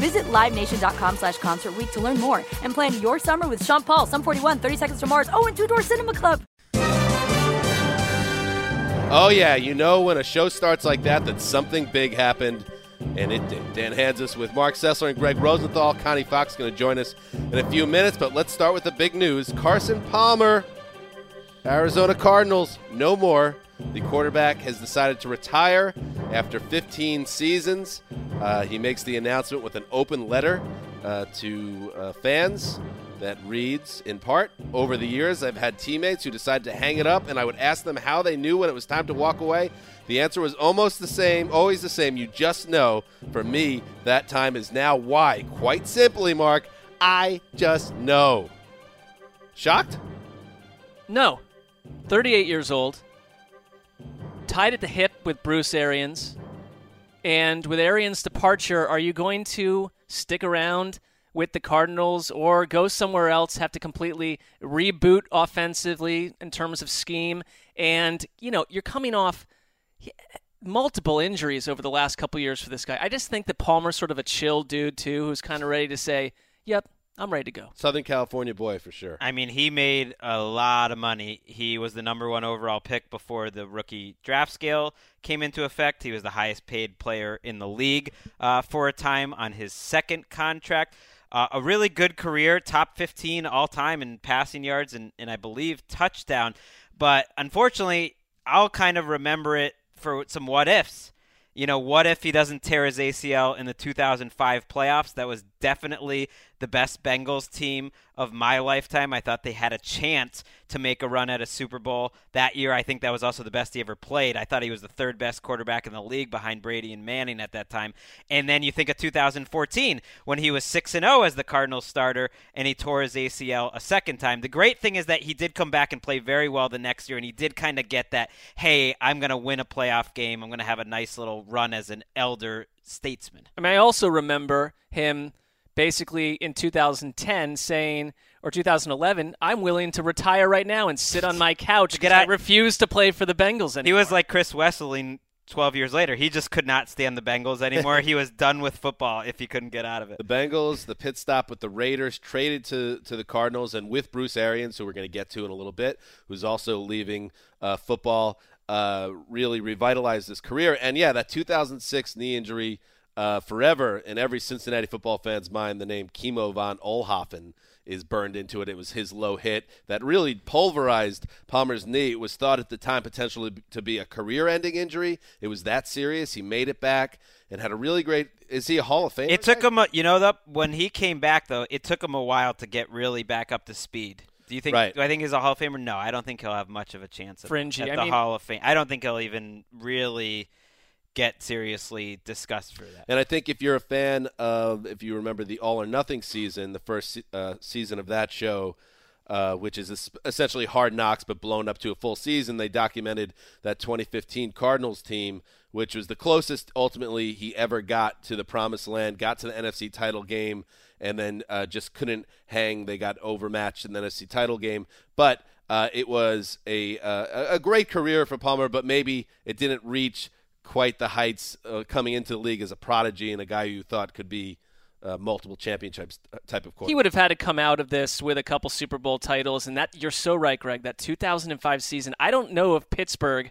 Visit LiveNation.com slash Concert to learn more and plan your summer with Sean Paul, Sum 41, 30 Seconds to Mars, oh, and Two Door Cinema Club. Oh, yeah, you know when a show starts like that that something big happened, and it did. Dan Hanzus with Mark Sessler and Greg Rosenthal. Connie Fox is going to join us in a few minutes, but let's start with the big news. Carson Palmer, Arizona Cardinals, no more. The quarterback has decided to retire after 15 seasons. Uh, he makes the announcement with an open letter uh, to uh, fans that reads, in part, over the years, I've had teammates who decided to hang it up, and I would ask them how they knew when it was time to walk away. The answer was almost the same, always the same. You just know. For me, that time is now. Why? Quite simply, Mark, I just know. Shocked? No. 38 years old. Tied at the hip with Bruce Arians. And with Arians' departure, are you going to stick around with the Cardinals or go somewhere else, have to completely reboot offensively in terms of scheme? And, you know, you're coming off multiple injuries over the last couple years for this guy. I just think that Palmer's sort of a chill dude, too, who's kind of ready to say, yep, I'm ready to go. Southern California boy for sure. I mean, he made a lot of money. He was the number one overall pick before the rookie draft scale came into effect. He was the highest paid player in the league uh, for a time on his second contract. Uh, a really good career, top 15 all time in passing yards and, and I believe touchdown. But unfortunately, I'll kind of remember it for some what ifs. You know, what if he doesn't tear his ACL in the 2005 playoffs? That was definitely the best Bengals team of my lifetime. I thought they had a chance to make a run at a Super Bowl that year. I think that was also the best he ever played. I thought he was the third best quarterback in the league behind Brady and Manning at that time. And then you think of 2014 when he was 6 and 0 as the Cardinals starter and he tore his ACL a second time. The great thing is that he did come back and play very well the next year and he did kind of get that, "Hey, I'm going to win a playoff game. I'm going to have a nice little run as an elder statesman." I mean, I also remember him basically in 2010 saying or 2011 i'm willing to retire right now and sit on my couch Get i refuse to play for the bengals anymore. He was like Chris Wesseling 12 years later. He just could not stand the Bengals anymore. he was done with football if he couldn't get out of it. The Bengals, the pit stop with the Raiders, traded to, to the Cardinals, and with Bruce Arians, who we're going to get to in a little bit, who's also leaving uh, football, uh, really revitalized his career. And yeah, that 2006 knee injury, uh, forever in every Cincinnati football fan's mind, the name Kimo von Oelhoffen is burned into it. It was his low hit that really pulverized Palmer's knee. It was thought at the time potentially to be a career-ending injury. It was that serious. He made it back and had a really great. Is he a Hall of Fame? It took him, a, you know, the, when he came back though, it took him a while to get really back up to speed. Do you think? Right. Do I think he's a Hall of Famer? No, I don't think he'll have much of a chance. At, Fringy. at I the mean- Hall of Fame. I don't think he'll even really get seriously discussed for that. And I think if you're a fan of, if you remember the All or Nothing season, the first uh, season of that show, uh, which is essentially Hard Knocks but blown up to a full season, they documented that 2015 Cardinals team, which was the closest ultimately he ever got to the promised land, got to the NFC title game, and then uh, just couldn't hang. They got overmatched in the NFC title game. But uh, it was a uh, a great career for Palmer, but maybe it didn't reach quite the heights uh, coming into the league as a prodigy and a guy you thought could be uh, multiple championships type of quarterback. He would have had to come out of this with a couple Super Bowl titles, and that you're so right, Greg. That 2005 season, I don't know if Pittsburgh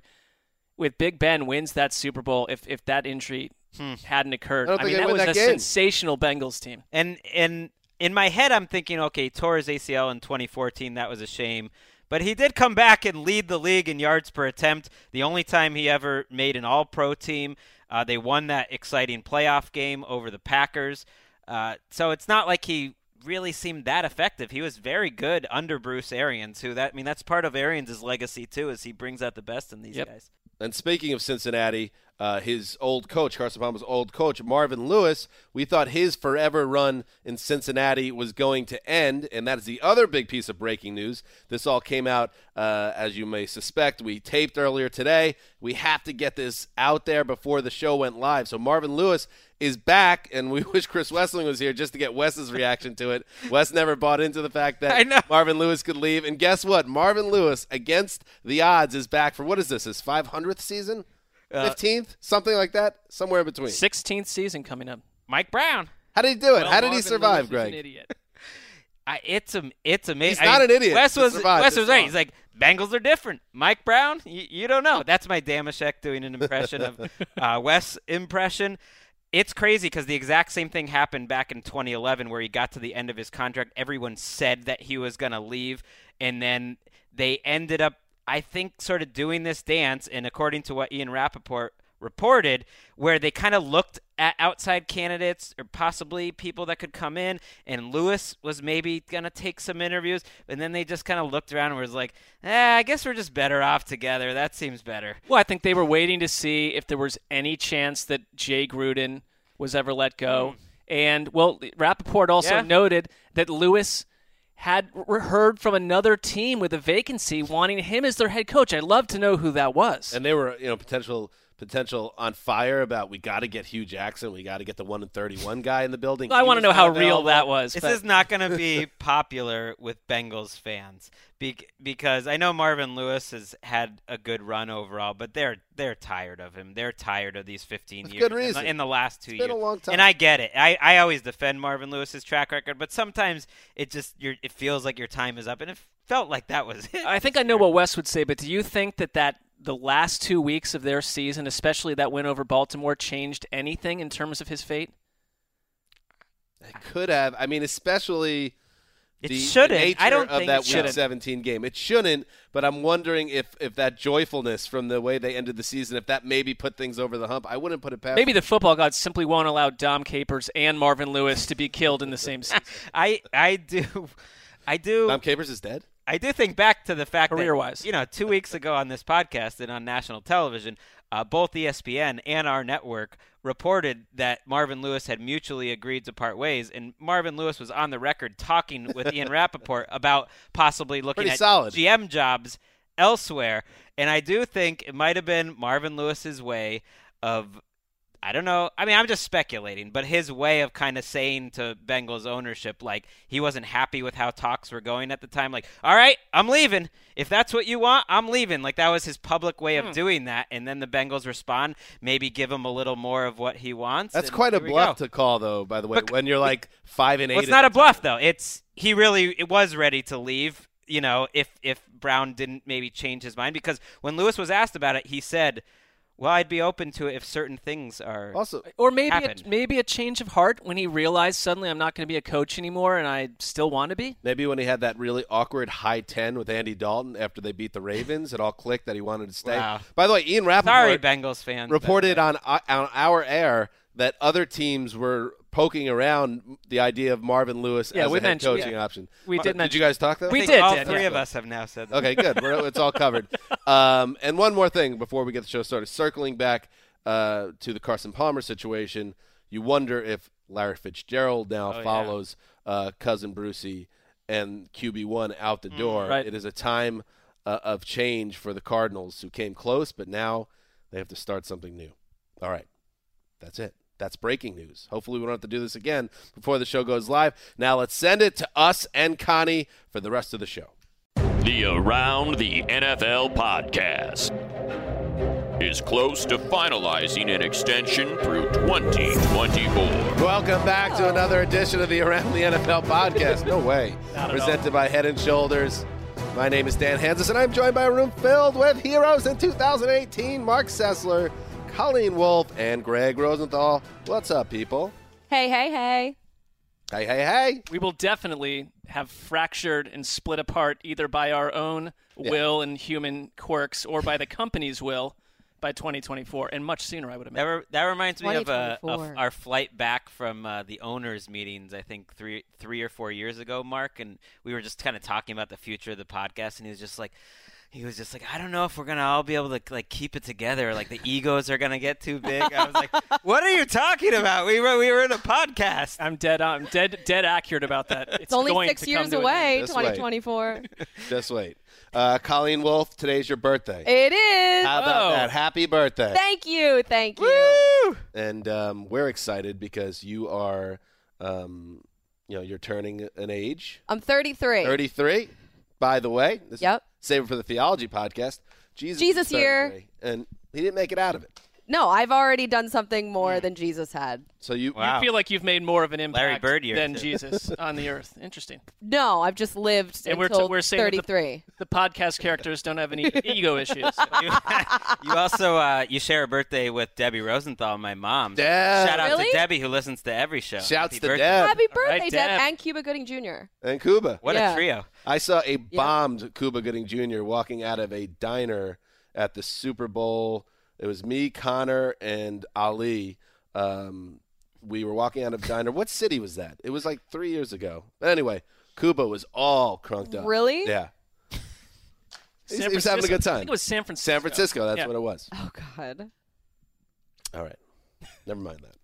with Big Ben wins that Super Bowl if if that injury Hmm. hadn't occurred. I don't mean, that was that a game. sensational Bengals team. And and in my head, I'm thinking, okay, tore his ACL in 2014. That was a shame. But he did come back and lead the league in yards per attempt. The only time he ever made an All-Pro team. Uh, they won that exciting playoff game over the Packers. Uh, so it's not like he really seemed that effective. He was very good under Bruce Arians, who that I mean that's part of Arians' legacy too, is he brings out the best in these Yep. guys. And speaking of Cincinnati, uh, his old coach, Carson Palmer's old coach, Marvin Lewis, we thought his forever run in Cincinnati was going to end, and that is the other big piece of breaking news. This all came out, uh, as you may suspect. We taped earlier today. We have to get this out there before the show went live. So Marvin Lewis is back, and we wish Chris Wesseling was here just to get Wes's reaction to it. Wes never bought into the fact that I know. Marvin Lewis could leave, and guess what? Marvin Lewis, against the odds, is back for what is this? His 500th season? Uh, Fifteenth, something like that, somewhere in between. 16th season coming up. Mike Brown. How did he do it? Well, How did he survive, Greg? An idiot. I, it's a, it's amazing. He's not an idiot Wes was Wes was right. He's like Bengals are different. Mike Brown, you, you don't know. That's my Damashek doing an impression of uh, Wes impression. It's crazy because the exact same thing happened back in 2011 where he got to the end of his contract. Everyone said that he was going to leave, and then they ended up, I think, sort of doing this dance. And according to what Ian Rapoport reported, where they kind of looked at outside candidates or possibly people that could come in, and Lewis was maybe going to take some interviews, and then they just kind of looked around and was like, eh, I guess we're just better off together. That seems better. Well, I think they were waiting to see if there was any chance that Jay Gruden was ever let go. And, well, Rapoport also Yeah. noted that Lewis had r- heard from another team with a vacancy wanting him as their head coach. I'd love to know who that was. And they were, you know, potential potential on fire about we got to get Hue Jackson, we got to get the one and thirty-one guy in the building. I want to know how not real available. that was. This but- is not going to be popular with Bengals fans be- because I know Marvin Lewis has had a good run overall, but they're they're tired of him. They're tired of these 15 With years good in the- In, the, last two It's been years. a long time. And I get it. I, I always defend Marvin Lewis's track record, but sometimes it just you're, it feels like your time is up, and it felt like that was it. I think I know what Wes would say, but do you think that that the last two weeks of their season, especially that win over Baltimore, changed anything in terms of his fate? It could have. I mean, especially It the shouldn't. nature I don't of think that Week shouldn't. 17 game. It shouldn't, but I'm wondering if if that joyfulness from the way they ended the season, if that maybe put things over the hump. I wouldn't put it past. Maybe the football gods simply won't allow Dom Capers and Marvin Lewis to be killed in the same season. I I do I do Dom Capers is dead. I do think back to the fact Career-wise. that you know two weeks ago on this podcast and on national television, uh, both ESPN and our network reported that Marvin Lewis had mutually agreed to part ways, and Marvin Lewis was on the record talking with Ian Rapoport about possibly looking Pretty at solid. GM jobs elsewhere. And I do think it might have been Marvin Lewis's way of I don't know. I mean, I'm just speculating, but his way of kind of saying to Bengals ownership, like he wasn't happy with how talks were going at the time, like, all right, I'm leaving. If that's what you want, I'm leaving. Like that was his public way of Hmm. doing that. And then the Bengals respond, maybe give him a little more of what he wants. That's quite a bluff go. to call, though. By the way, But- when you're like five and eight. Well, it's not a bluff time. though. It's he really it was ready to leave. You know, if if Brown didn't maybe change his mind, because when Lewis was asked about it, he said, "Well, I'd be open to it if certain things are." Also, Or maybe a, maybe a change of heart when he realized suddenly I'm not going to be a coach anymore and I still want to be. maybe when he had that really awkward high ten with Andy Dalton after they beat the Ravens, it all clicked that he wanted to stay. Wow. By the way, Ian Rapoport Sorry, Bengals fans. reported on uh, on our air that other teams were poking around the idea of Marvin Lewis Yeah, as we a head coaching yeah. option. We Mar- did Did mention- you guys talk though? We did, All Dan, three yeah. of us have now said that. Okay, good. We're, it's all covered. Um, and one more thing before we get the show started. Circling back uh, to the Carson Palmer situation, you wonder if Larry Fitzgerald now Oh, yeah. follows uh, cousin Brucey and QB one out the door. right. It is a time uh, of change for the Cardinals, who came close, but now they have to start something new. All right, that's it. That's breaking news. Hopefully, we don't have to do this again before the show goes live. Now, let's send it to us and Connie for the rest of the show. The Around the NFL podcast is close to finalizing an extension through 2024. Welcome back to oh. another edition of the Around the NFL podcast. No way. Not at Presented by Head and Shoulders. My name is Dan Hanzus, and I'm joined by a room filled with heroes in 2018 Mark Sessler, Colleen Wolf, and Greg Rosenthal. What's up, people? Hey, hey, hey. Hey, hey, hey. We will definitely have fractured and split apart either by our own will and human quirks or by the company's will by 2024, and much sooner, I would That, imagine. re- that reminds me of, uh, of our flight back from uh, the owners' meetings. I think three three or four years ago, Mark, and we were just kind of talking about the future of the podcast, and he was just like, he was just like, I don't know if we're gonna all be able to like keep it together. Like the egos are gonna get too big. I was like, what are you talking about? We were we were in a podcast. I'm dead. I'm dead. Dead accurate about that. It's, It's only going six to years away, end. Just wait. 2024. Just wait. Uh, Colleen Wolf, today's your birthday. it is. How about Oh. that? Happy birthday. Thank you. Thank you. and um, we're excited because you are, um, you know, you're turning an age. I'm 33. 33, by the way. This Yep. Save it for the theology podcast. Jesus, Jesus year. And he didn't make it out of it. No, I've already done something more than Jesus had. So you, Wow. You feel like you've made more of an impact Bird year, than too. Jesus on the earth. Interesting. No, I've just lived And we're t- until we're saying that the- 33. The podcast characters don't have any ego issues. you, you also uh, you share a birthday with Debbie Rosenthal, my mom. Deb. Shout out Really? to Debbie who listens to every show. Shouts Happy to birthday. Deb. Happy All right, birthday, Deb. Deb. and Cuba Gooding Jr. and Cuba. What Yeah. a trio. I saw a bombed Cuba Gooding Jr. walking out of a diner at the Super Bowl. It was me, Connor, and Ali. Um, we were walking out of a diner. What city was that? It was like three years ago. But anyway, Cuba was all crunked up. Really? Yeah. He San was having a good Francisco. I think it was San Francisco. San Francisco. That's Yeah. what it was. Oh, God. All right. Never mind that.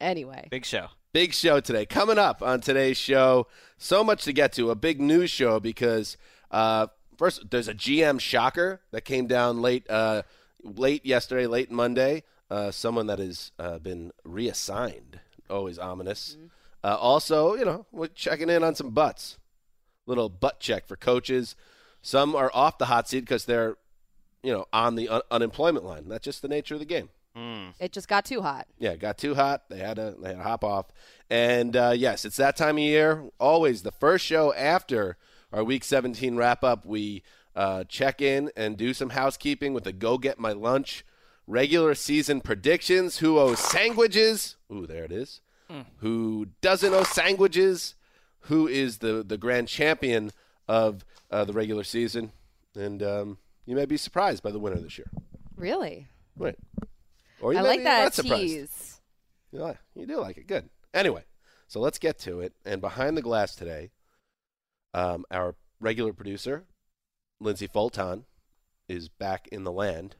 Anyway. Big show. Big show today. Coming up on today's show, so much to get to. A big news show because uh, first there's a GM shocker that came down late, uh, late yesterday, late Monday. Uh, someone that has uh, been reassigned. Always ominous. Uh, also, you know, we're checking in on some butts. Little butt check for coaches. Some are off the hot seat because they're, you know, on the un- unemployment line. That's just the nature of the game. It just got too hot. Yeah, it got too hot. They had to they had to hop off. And uh, yes, it's that time of year. Always the first show after our Week 17 wrap up. We uh, check in and do some housekeeping with a go get my lunch. Regular season predictions. Who owes sandwiches? Ooh, there it is. Who doesn't owe sandwiches? Who is the the grand champion of uh, the regular season? And um, you may be surprised by the winner this year. Really? Right. Or you I like that not surprised. tease. You, like, you do like it. Good. Anyway, so let's get to it. And behind the glass today, um, our regular producer, Lindsay Fulton, is back in the land.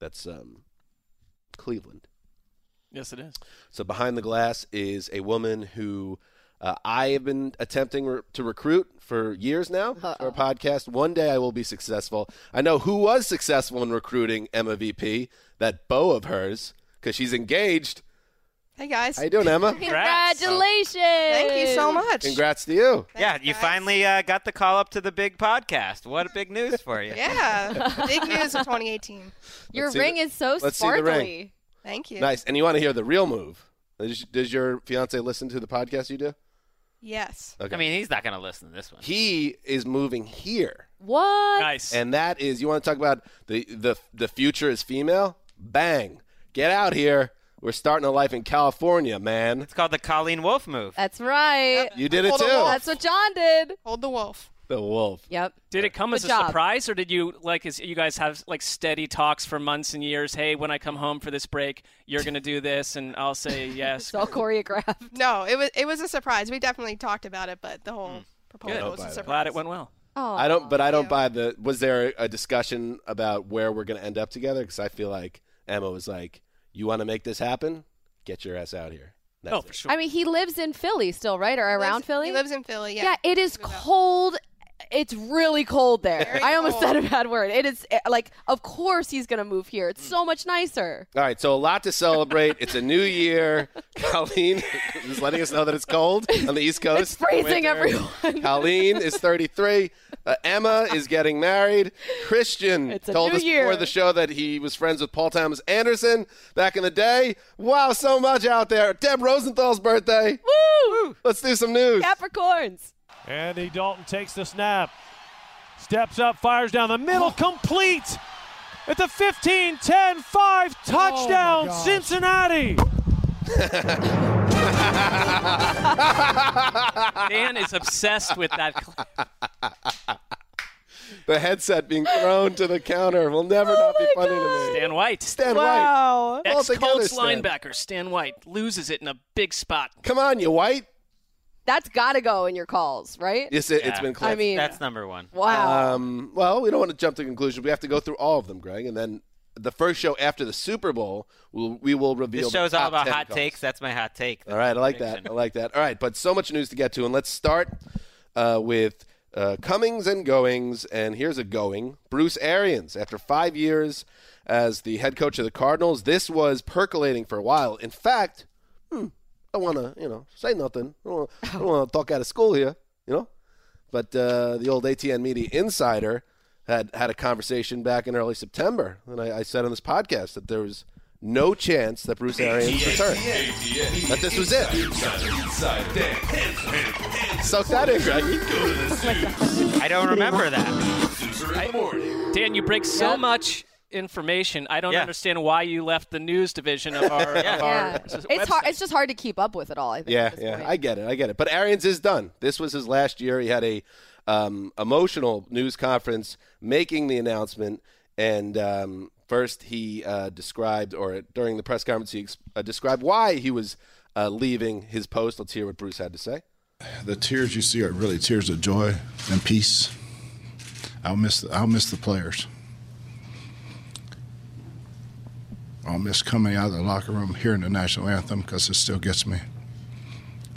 That's um, Cleveland. Yes, it is. So behind the glass is a woman who uh, I have been attempting re- to recruit for years now for a podcast. One day I will be successful. I know who was successful in recruiting Emma VP, that beau of hers, because she's engaged. Hey guys. How you doing, Emma? Congratulations. Thank you so much. Congrats to you. yeah, you guys. finally uh, got the call up to the big podcast. What a big news for you. Yeah. Big news of 2018. Your ring the- is so let's see the ring. sparkly. Thank you. Nice. And you want to hear the real move? Does, does your fiance listen to the podcast you do? Yes. Okay. I mean, he's not going to listen to this one. he is moving here. What? Nice. And that is, you want to talk about the, the, the future is female? Bang. Get out here. We're starting a life in California, man. It's called the Colleen Wolf move. That's right. You did it too. That's what John did. Hold the wolf. the wolf. Yep. Did it come as a job. surprise, or did you like? Is you guys have like steady talks for months and years? Hey, when I come home for this break, you're gonna do this, and I'll say yes. It's all choreographed. No, it was it was a surprise. We definitely talked about it, but the whole hmm. proposal Good. was a Glad surprise. Glad it went well. Oh. I don't, but I don't Yeah. buy the. Was there a discussion about where we're going to end up together? Because I feel like Emma was like, "You want to make this happen? Get your ass out here." That's oh, it. for sure. I mean, he lives in Philly still, right? Or He around lives- Philly? He lives in Philly. Yeah. yeah, it is Moved out. cold. It's really cold there. Very I almost said a bad word. It is eh, like, of course he's gonna move here. It's so much nicer. All right, so a lot to celebrate. it's a new year. Colleen is letting us know that it's cold on the East Coast. It's freezing, Winter. everyone. Colleen is 33. Uh, Emma is getting married. Christian told us year. before the show that he was friends with Paul Thomas Anderson back in the day. Wow, so much out there. Deb Rosenthal's birthday. Woo! Let's do some news. Capricorns. Andy Dalton takes the snap, steps up, fires down the middle, complete at the 15 10 5 touchdown, Cincinnati. Dan is obsessed with that. cl- The headset being thrown to the counter will never not be funny to me. Stan White. Stan White. Wow. All Ex together, Colts Stan. linebacker Stan White loses it in a big spot. Come on, you White. That's got to go in your calls, right? Yes, it, it's Yeah. been clipped. I mean, That's number one. wow. Um, well, we don't want to jump to conclusions. We have to go through all of them, Greg, and then the first show after the Super Bowl, we'll, we will reveal. This the show's all top about 10 hot calls. takes. That's my hot take. All right, I like that. I like that. All right, but so much news to get to, and let's start uh, with uh, comings and goings. And here's a going: Bruce Arians, after five years as the head coach of the Cardinals, this was percolating for a while. In fact, I want to, you know, say nothing. I don't want to talk out of school here, you know. But uh, the old ATN Media insider had had a conversation back in early September, and I, I said on this podcast that there was no chance that Bruce Arians returned. That this was it. Soak that in, Greggy. I don't remember that. Dan, you break so Yep. much information. I don't Yeah. understand why you left the news division of our, of our yeah. s- It's hard. It's just hard to keep up with it all. I think. Yeah, yeah, point. I get it, I get it. But Arians is done. This was his last year. He had a um, emotional news conference making the announcement, and um, first he uh, described, or during the press conference, he ex- uh, described why he was uh, leaving his post. Let's hear what Bruce had to say. The tears you see are really tears of joy and peace. I'll miss The, I'll miss the players. I'll miss coming out of the locker room hearing the national anthem because it still gets me.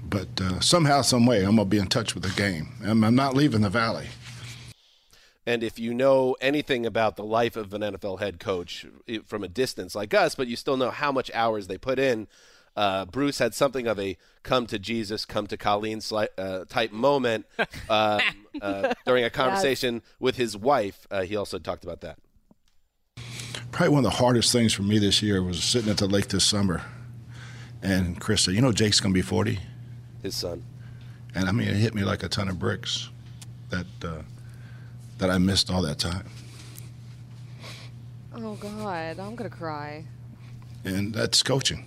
But uh, somehow, some way, I'm gonna be in touch with the game. I'm, I'm not leaving the valley. And if you know anything about the life of an NFL head coach from a distance like us, but you still know how much hours they put in, uh, Bruce had something of a come to Jesus, come to Colleen sli- uh, type moment um, uh, during a conversation with his wife. Uh, he also talked about that. Probably one of the hardest things for me this year was sitting at the lake this summer, and Chris said, "You know, Jake's gonna be 40," His son. and I mean, it hit me like a ton of bricks that uh, that I missed all that time. Oh God, I'm gonna cry. and that's coaching.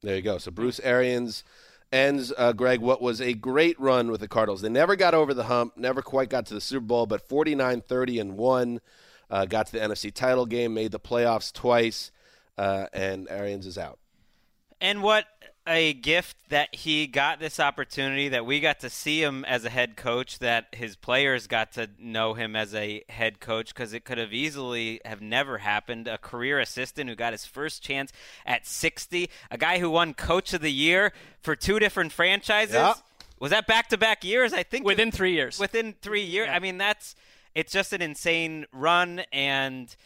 There you go. So Bruce Arians ends, uh, Greg, what was a great run with the Cardinals. They never got over the hump, never quite got to the Super Bowl, but 49 30 and 1. Uh, got to the NFC title game, made the playoffs twice, uh, and Arians is out. And what a gift that he got this opportunity, that we got to see him as a head coach, that his players got to know him as a head coach, because it could have easily have never happened. A career assistant who got his first chance at 60, a guy who won Coach of the Year for two different franchises. Yeah. Was that back to back years? I think Within three years. Within three years. I mean, that's it's just an insane run and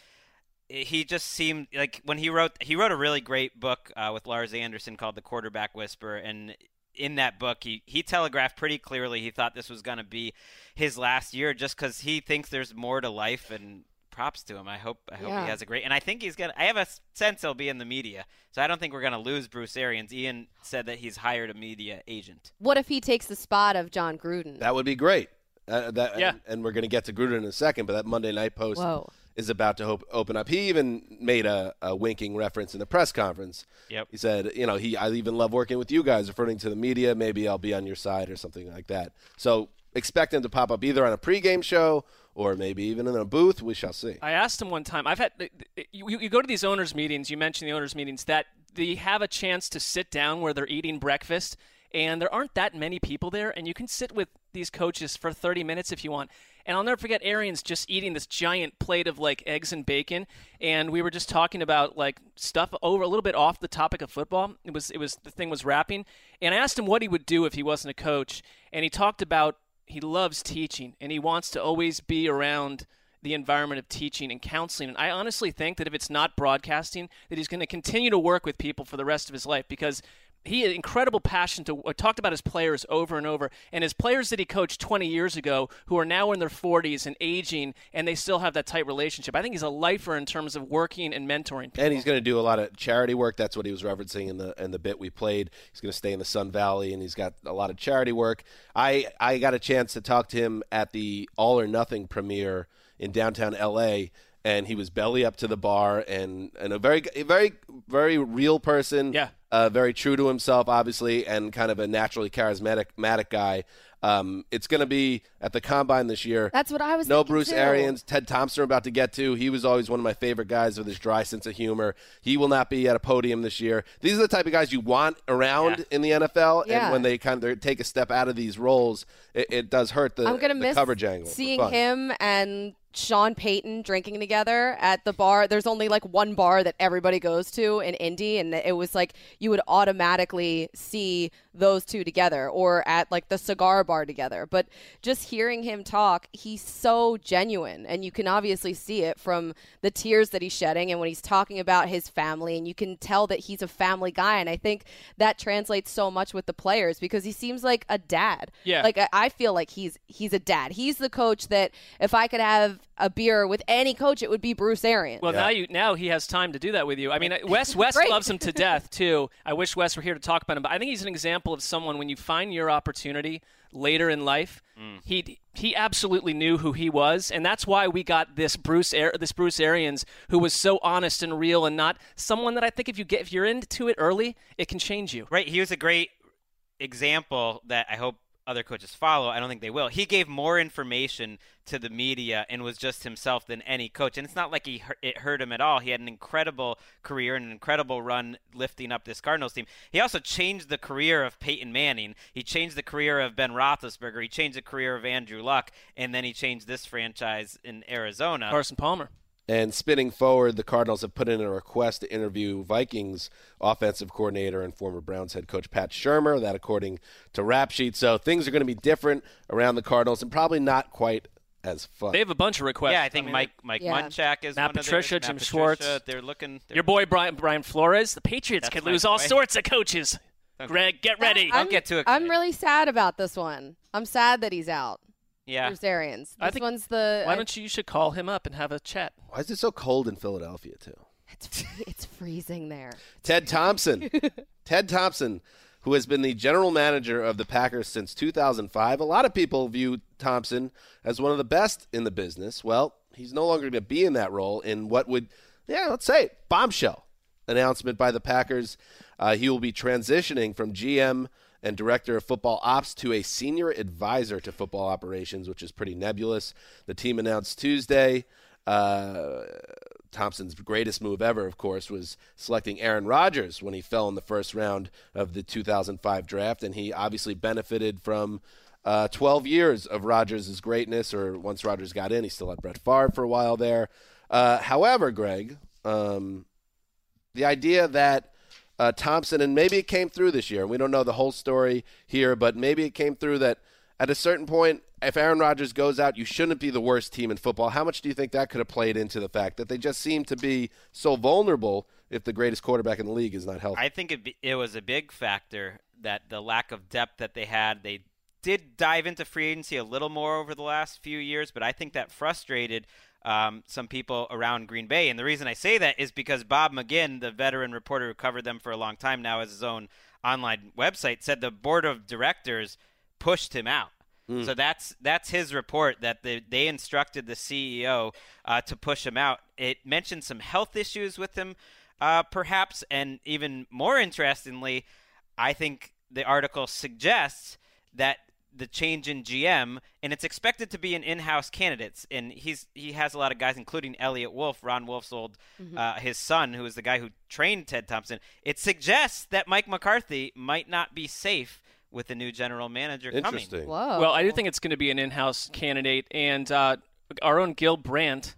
he just seemed like when he wrote he wrote a really great book uh, with Lars Anderson called The Quarterback Whisper and in that book he he telegraphed pretty clearly he thought this was going to be his last year just cuz he thinks there's more to life and props to him. I hope I hope Yeah. he has a great and I think he's going to I have a sense he'll be in the media. So I don't think we're going to lose Bruce Arians. Ian said that he's hired a media agent. What if he takes the spot of Jon Gruden? That would be great. Uh, that, Yeah. and, and we're going to get to Gruden in a second, but that Monday night post Whoa. is about to hope, open up. He even made a, a winking reference in the press conference. Yep. He said, you know, he I even love working with you guys, referring to the media. Maybe I'll be on your side or something like that. So expect him to pop up either on a pregame show or maybe even in a booth. We shall see. I asked him one time. I've had you, you go to these owners' meetings. You mentioned the owners' meetings that they have a chance to sit down where they're eating breakfast, and there aren't that many people there, and you can sit with these coaches for 30 minutes if you want. And I'll never forget Arians just eating this giant plate of like eggs and bacon, and we were just talking about like stuff over a little bit off the topic of football. It was it was the thing was wrapping, and I asked him what he would do if he wasn't a coach, and he talked about he loves teaching and he wants to always be around the environment of teaching and counseling. And I honestly think that if it's not broadcasting, that he's going to continue to work with people for the rest of his life because he had incredible passion to uh, talked about his players over and over, and his players that he coached 20 years ago, who are now in their 40s and aging, and they still have that tight relationship. I think he's a lifer in terms of working and mentoring. People. And he's going to do a lot of charity work. That's what he was referencing in the in the bit we played. He's going to stay in the Sun Valley, and he's got a lot of charity work. I I got a chance to talk to him at the All or Nothing premiere in downtown L.A. And he was belly up to the bar, and, and a very, very, very real person. Yeah. Uh, very true to himself, obviously, and kind of a naturally charismatic matic guy. Um, it's going to be at the combine this year. That's what I was No Bruce too. Arians, Ted Thompson are about to get to. He was always one of my favorite guys with his dry sense of humor. He will not be at a podium this year. These are the type of guys you want around Yeah. in the NFL, Yeah. and when they kind of take a step out of these roles, it, it does hurt the, I'm gonna the miss coverage angle. seeing him and Sean Payton drinking together at the bar. There's only like one bar that everybody goes to in Indy, and it was like you would automatically see those two together, or at like the cigar bar together. But just hearing him talk, he's so genuine, and you can obviously see it from the tears that he's shedding, and when he's talking about his family, and you can tell that he's a family guy. And I think that translates so much with the players because he seems like a dad. Yeah. Like I- I feel like he's he's a dad. He's the coach that if I could have a beer with any coach, it would be Bruce Arians. Well, now you now he has time to do that with you. I mean, Wes Wes loves him to death too. I wish Wes were here to talk about him, but I think he's an example of someone when you find your opportunity later in life. Mm. He he absolutely knew who he was, and that's why we got this Bruce Ar- this Bruce Arians who was so honest and real, and not someone that I think if you get if you're into it early, it can change you. Right. He was a great example that I hope other coaches follow. I don't think they will. He gave more information to the media and was just himself than any coach. And it's not like he it hurt him at all. He had an incredible career and an incredible run lifting up this Cardinals team. He also changed the career of Peyton Manning. He changed the career of Ben Roethlisberger. He changed the career of Andrew Luck, and then he changed this franchise in Arizona. Carson Palmer. And spinning forward, the Cardinals have put in a request to interview Vikings offensive coordinator and former Browns head coach Pat Shurmur. That, according to Rap Sheet. So things are going to be different around the Cardinals, and probably not quite as fun. They have a bunch of requests. yeah, I think mean, Mike Mike Yeah. Munchak is Matt one of Patricia, theirs. Jim Matt Schwartz. Patricia, They're looking. They're Your boy Brian Brian Flores. The Patriots could my lose all sorts of coaches. Greg, get ready. Don't get too I'm really sad about this one. I'm sad that he's out. Yeah. Bruce Arians. This I think- one's the. Why don't you, you should call him up and have a chat? Why is it so cold in Philadelphia too? It's, it's freezing there. Ted Thompson. Ted Thompson, who has been the general manager of the Packers since 2005. A lot of people view Thompson as one of the best in the business. Well, he's no longer going to be in that role in what would, yeah, let's say, it, bombshell announcement by the Packers. Uh, he will be transitioning from GM and director of football ops to a senior advisor to football operations, which is pretty nebulous. The team announced Tuesday. Uh, Thompson's greatest move ever, of course, was selecting Aaron Rodgers when he fell in the first round of the 2005 draft, and he obviously benefited from uh, 12 years of Rodgers' greatness. Or once Rodgers got in, he still had Brett Favre for a while there. Uh, however, Greg, um, the idea that uh, Thompson, and maybe it came through this year, we don't know the whole story here, but maybe it came through that at a certain point, if Aaron Rodgers goes out, you shouldn't be the worst team in football. How much do you think that could have played into the fact that they just seem to be so vulnerable if the greatest quarterback in the league is not healthy? I think it, be- it was a big factor that the lack of depth that they had. They did dive into free agency a little more over the last few years, but I think that frustrated um, some people around Green Bay. And the reason I say that is because Bob McGinn, the veteran reporter who covered them for a long time now, has his own online website, said the board of directors pushed him out. So that's that's his report that they, they instructed the CEO uh, to push him out. It mentioned some health issues with him, uh, perhaps, and even more interestingly, I think the article suggests that the change in GM, and it's expected to be an in-house candidates, and he's he has a lot of guys, including Eliot Wolf, Ron Wolf's old, uh, his son, who is the guy who trained Ted Thompson. It suggests that Mike McCarthy might not be safe with the new general manager coming. Interesting. Whoa. Well, I do think it's going to be an in-house candidate, and uh, our own Gil Brandt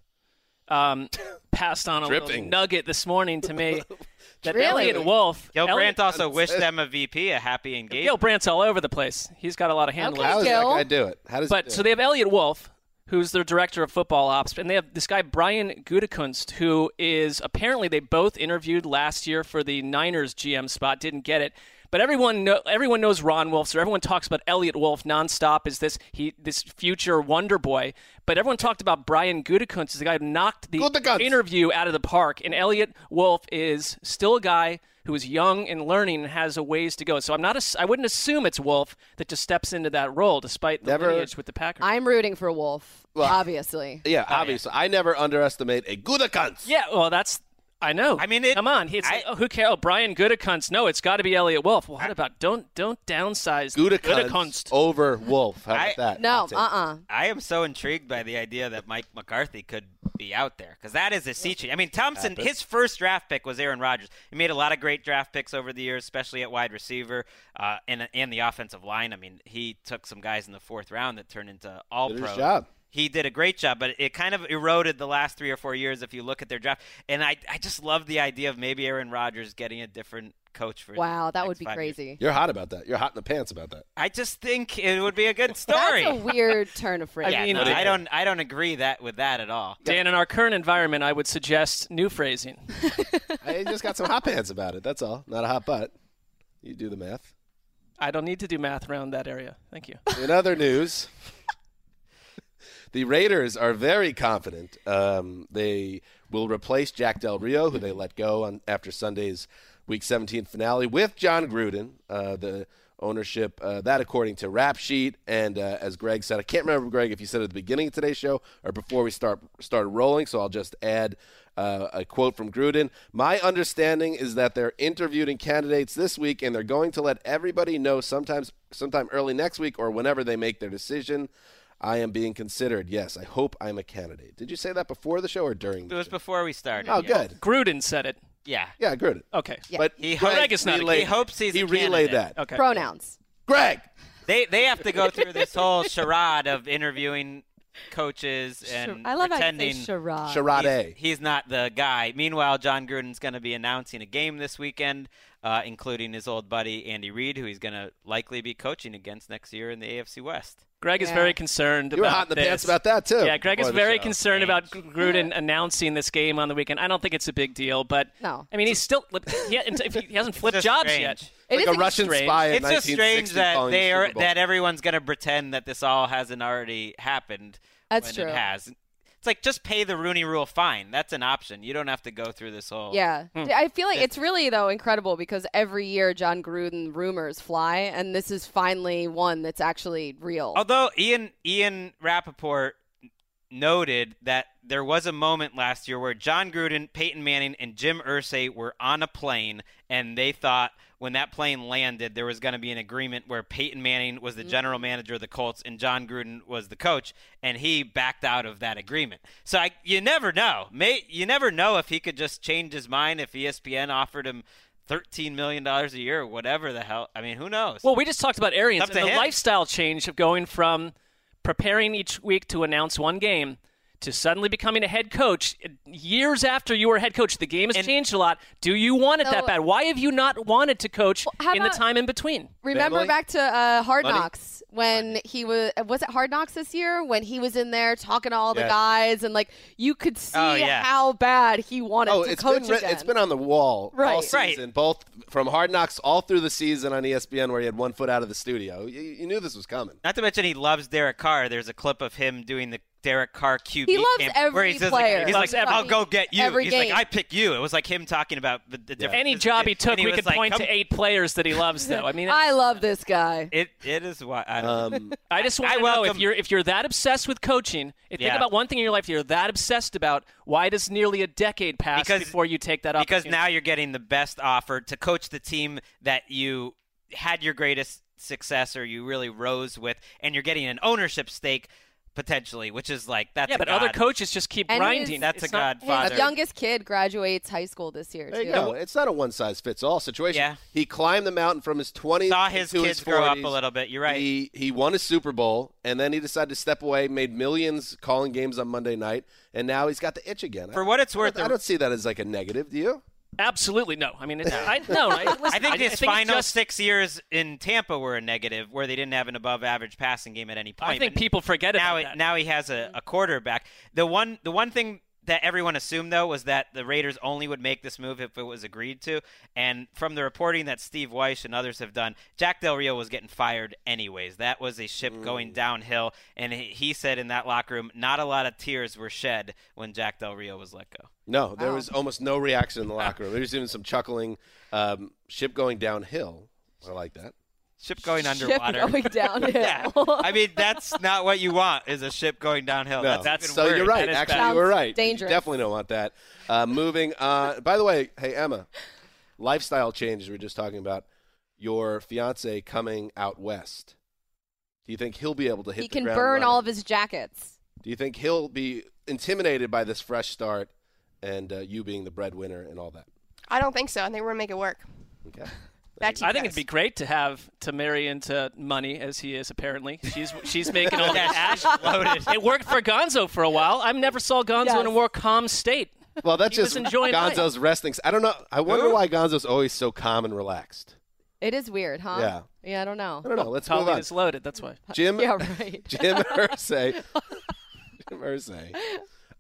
um, passed on a little nugget this morning to me that Really? Eliot Wolf. Gil Elliot- Brandt also wished them a VP a happy Gil engagement. Brandt's all over the place. He's got a lot of handling. Okay. How does that guy do it? How does he But do so it? they have Eliot Wolf, who's their director of football ops, and they have this guy Brian Gutekunst, who is apparently they both interviewed last year for the Niners GM spot, didn't get it. But everyone know, everyone knows Ron Wolf, so everyone talks about Eliot Wolf nonstop as this he this future wonder boy. But everyone talked about Brian Gutekunst as the guy who knocked the Gutekunst. interview out of the park, and Eliot Wolf is still a guy who is young and learning and has a ways to go. So I'm not a, I wouldn't assume it's Wolf that just steps into that role, despite the Never- lineage with the Packers. I'm rooting for Wolf, Well, obviously. Yeah, obviously. I never underestimate a Gutekunst. Yeah, well, that's I know. I mean, it- come on. It's I- like, oh, who cares? Oh, Brian Gutekunst. No, it's got to be Eliot Wolf. Well, what about don't don't downsize Gutekunst Gutekunst. over Wolf. How about I- that? No, Hot take. uh-uh. I am so intrigued by the idea that Mike McCarthy could be out there because that is a sea change. I mean, Thompson, his first draft pick was Aaron Rodgers. He made a lot of great draft picks over the years, especially at wide receiver uh, and and the offensive line. I mean, he took some guys in the fourth round that turned into all Did pro. his job. He did a great job, but it kind of eroded the last three or four years if you look at their draft. And I, I just love the idea of maybe Aaron Rodgers getting a different coach for. Wow, that would be five years. crazy. You're hot about that. You're hot in the pants about that. I just think it would be a good story. That's a weird turn of phrase. yeah, mean, no, uh, I don't. I don't agree that with that at all. Dan, in our current environment, I would suggest new phrasing. I just got some hot pants about it. That's all. Not a hot butt. You do the math. I don't need to do math around that area. Thank you. In other news, the Raiders are very confident um, they will replace Jack Del Rio, who they let go on after Sunday's Week 17 finale, with Jon Gruden. Uh, the ownership, uh, that according to Rap Sheet, and uh, as Greg said, I can't remember Greg if you said at the beginning of today's show or before we start started rolling, so I'll just add uh, a quote from Gruden. My understanding is that they're interviewing candidates this week, and they're going to let everybody know sometimes, sometime early next week or whenever they make their decision. I am being considered. Yes, I hope I'm a candidate. Did you say that before the show or during It the was show? before we started. Oh, yeah. good. Gruden said it. Yeah. Yeah, Gruden. Okay. But He Greg, Greg is not a- relayed, he hopes he's he a relayed candidate. that. Okay. Pronouns. Greg. They they have to go through this whole charade of interviewing coaches and I love how pretending charade. Charade. he's, he's not the guy. Meanwhile, Jon Gruden's going to be announcing a game this weekend, uh, including his old buddy Andy Reid, who he's going to likely be coaching against next year in the AFC West. Greg is very concerned You were about hot in the this. pants about that too. Yeah, Greg is very show. concerned about Gruden announcing this game on the weekend. I don't think it's a big deal, but No. I mean, he's still he, if he hasn't flipped just jobs strange. yet. It like is a Russian strange. spy in It's just strange that they are that everyone's going to pretend that this all hasn't already happened. That's when true. It has. It's like just pay the Rooney Rule fine. That's an option. You don't have to go through this whole. Yeah. Hmm. I feel like it's really, though, incredible because every year Jon Gruden rumors fly, and this is finally one that's actually real. Although Ian Ian Rapoport noted that there was a moment last year where Jon Gruden, Peyton Manning, and Jim Irsay were on a plane, and they thought when that plane landed, there was going to be an agreement where Peyton Manning was the mm-hmm. general manager of the Colts and Jon Gruden was the coach, and he backed out of that agreement. So I, you never know. May, you never know if he could just change his mind if ESPN offered him. Thirteen million dollars a year, or whatever the hell. I mean, who knows? Well, we just talked about Arians and the him. lifestyle change of going from preparing each week to announce one game to suddenly becoming a head coach years after you were a head coach. The game has And- changed a lot. Do you want it that bad? Why have you not wanted to coach Well, how in the time in between? Remember Family? back to uh, Hard Money? Knocks when he was was it Hard Knocks this year when he was in there talking to all the guys and like you could see Oh, yeah. how bad he wanted Oh, to it's coach been re- again. it's been on the wall all Right. season, both from Hard Knocks all through the season on ESPN, where he had one foot out of the studio. You, you knew this was coming. Not to mention he loves Derek Carr. There's a clip of him doing the Derek Carr QB He loves camp every he says player. like, he's Loves like, every- "I'll go get you." every he's game. like, "I pick you." It was like him talking about the, the different. Any job he took, and we could like, point "Come-" to eight players that he loves, though. I mean, I love this guy. It it is why I. Um, I just I want to know if you're if you're that obsessed with coaching. If think about one thing in your life you're that obsessed about. Why does nearly a decade pass Because- before you take that off? because now you're getting the best offer to coach the team that you had your greatest success or you really rose with, and you're getting an ownership stake potentially, which is like that's yeah, a but other coaches just keep And grinding. his- That's a not- godfather. His youngest kid graduates high school this year there too. you go. It's not a one size fits all situation. Yeah. He climbed the mountain from his 20s Saw his to kids his 40s. grow up a little bit. You're right. He he won a Super Bowl and then he decided to step away, made millions calling games on Monday night, and now he's got the itch again. For what it's I worth, don't, I don't see that as like a negative. Do you? Absolutely no. I mean, it's, I no. I, listen, I think I, his it's final just- six years in Tampa were a negative, where they didn't have an above-average passing game at any point. I think But people forget now about he, that. now he has a, a quarterback. The one the one thing that everyone assumed though was that the Raiders only would make this move if it was agreed to. And from the reporting that Steve Weish and others have done, Jack Del Rio was getting fired anyways. That was a ship going downhill. And he he said in that locker room, not a lot of tears were shed when Jack Del Rio was let go. No, there was almost no reaction in the locker room. There was even some chuckling. Um, ship going downhill. I like that. Ship going Ship underwater. going downhill. yeah. I mean, that's not what you want. Is a ship going downhill. No. That's, even so worse. you're right. That is Actually, bad. you were right. dangerous. You definitely don't want that. Uh, moving on. By the way, hey Emma, lifestyle changes. We are just talking about your fiance coming out west. Do you think he'll be able to hit? He the can ground burn all of his jackets. Do you think he'll be intimidated by this fresh start and uh, you being the breadwinner and all that? I don't think so. I think we're gonna make it work. Okay. Back to you I think guys. it'd be great to have to marry into money as he is apparently. She's she's making all the cash. loaded. It worked for Gonzo for a while. I never saw Gonzo in a more calm state. Well, that's He just enjoying life. Gonzo's resting. I don't know. I wonder Who? why Gonzo's always so calm and relaxed. It is weird, huh? Yeah. Yeah, I don't know. I don't know. Let's move Holly on. is loaded. That's why. Jim. Yeah, right. Jim Irsay. Jim Irsay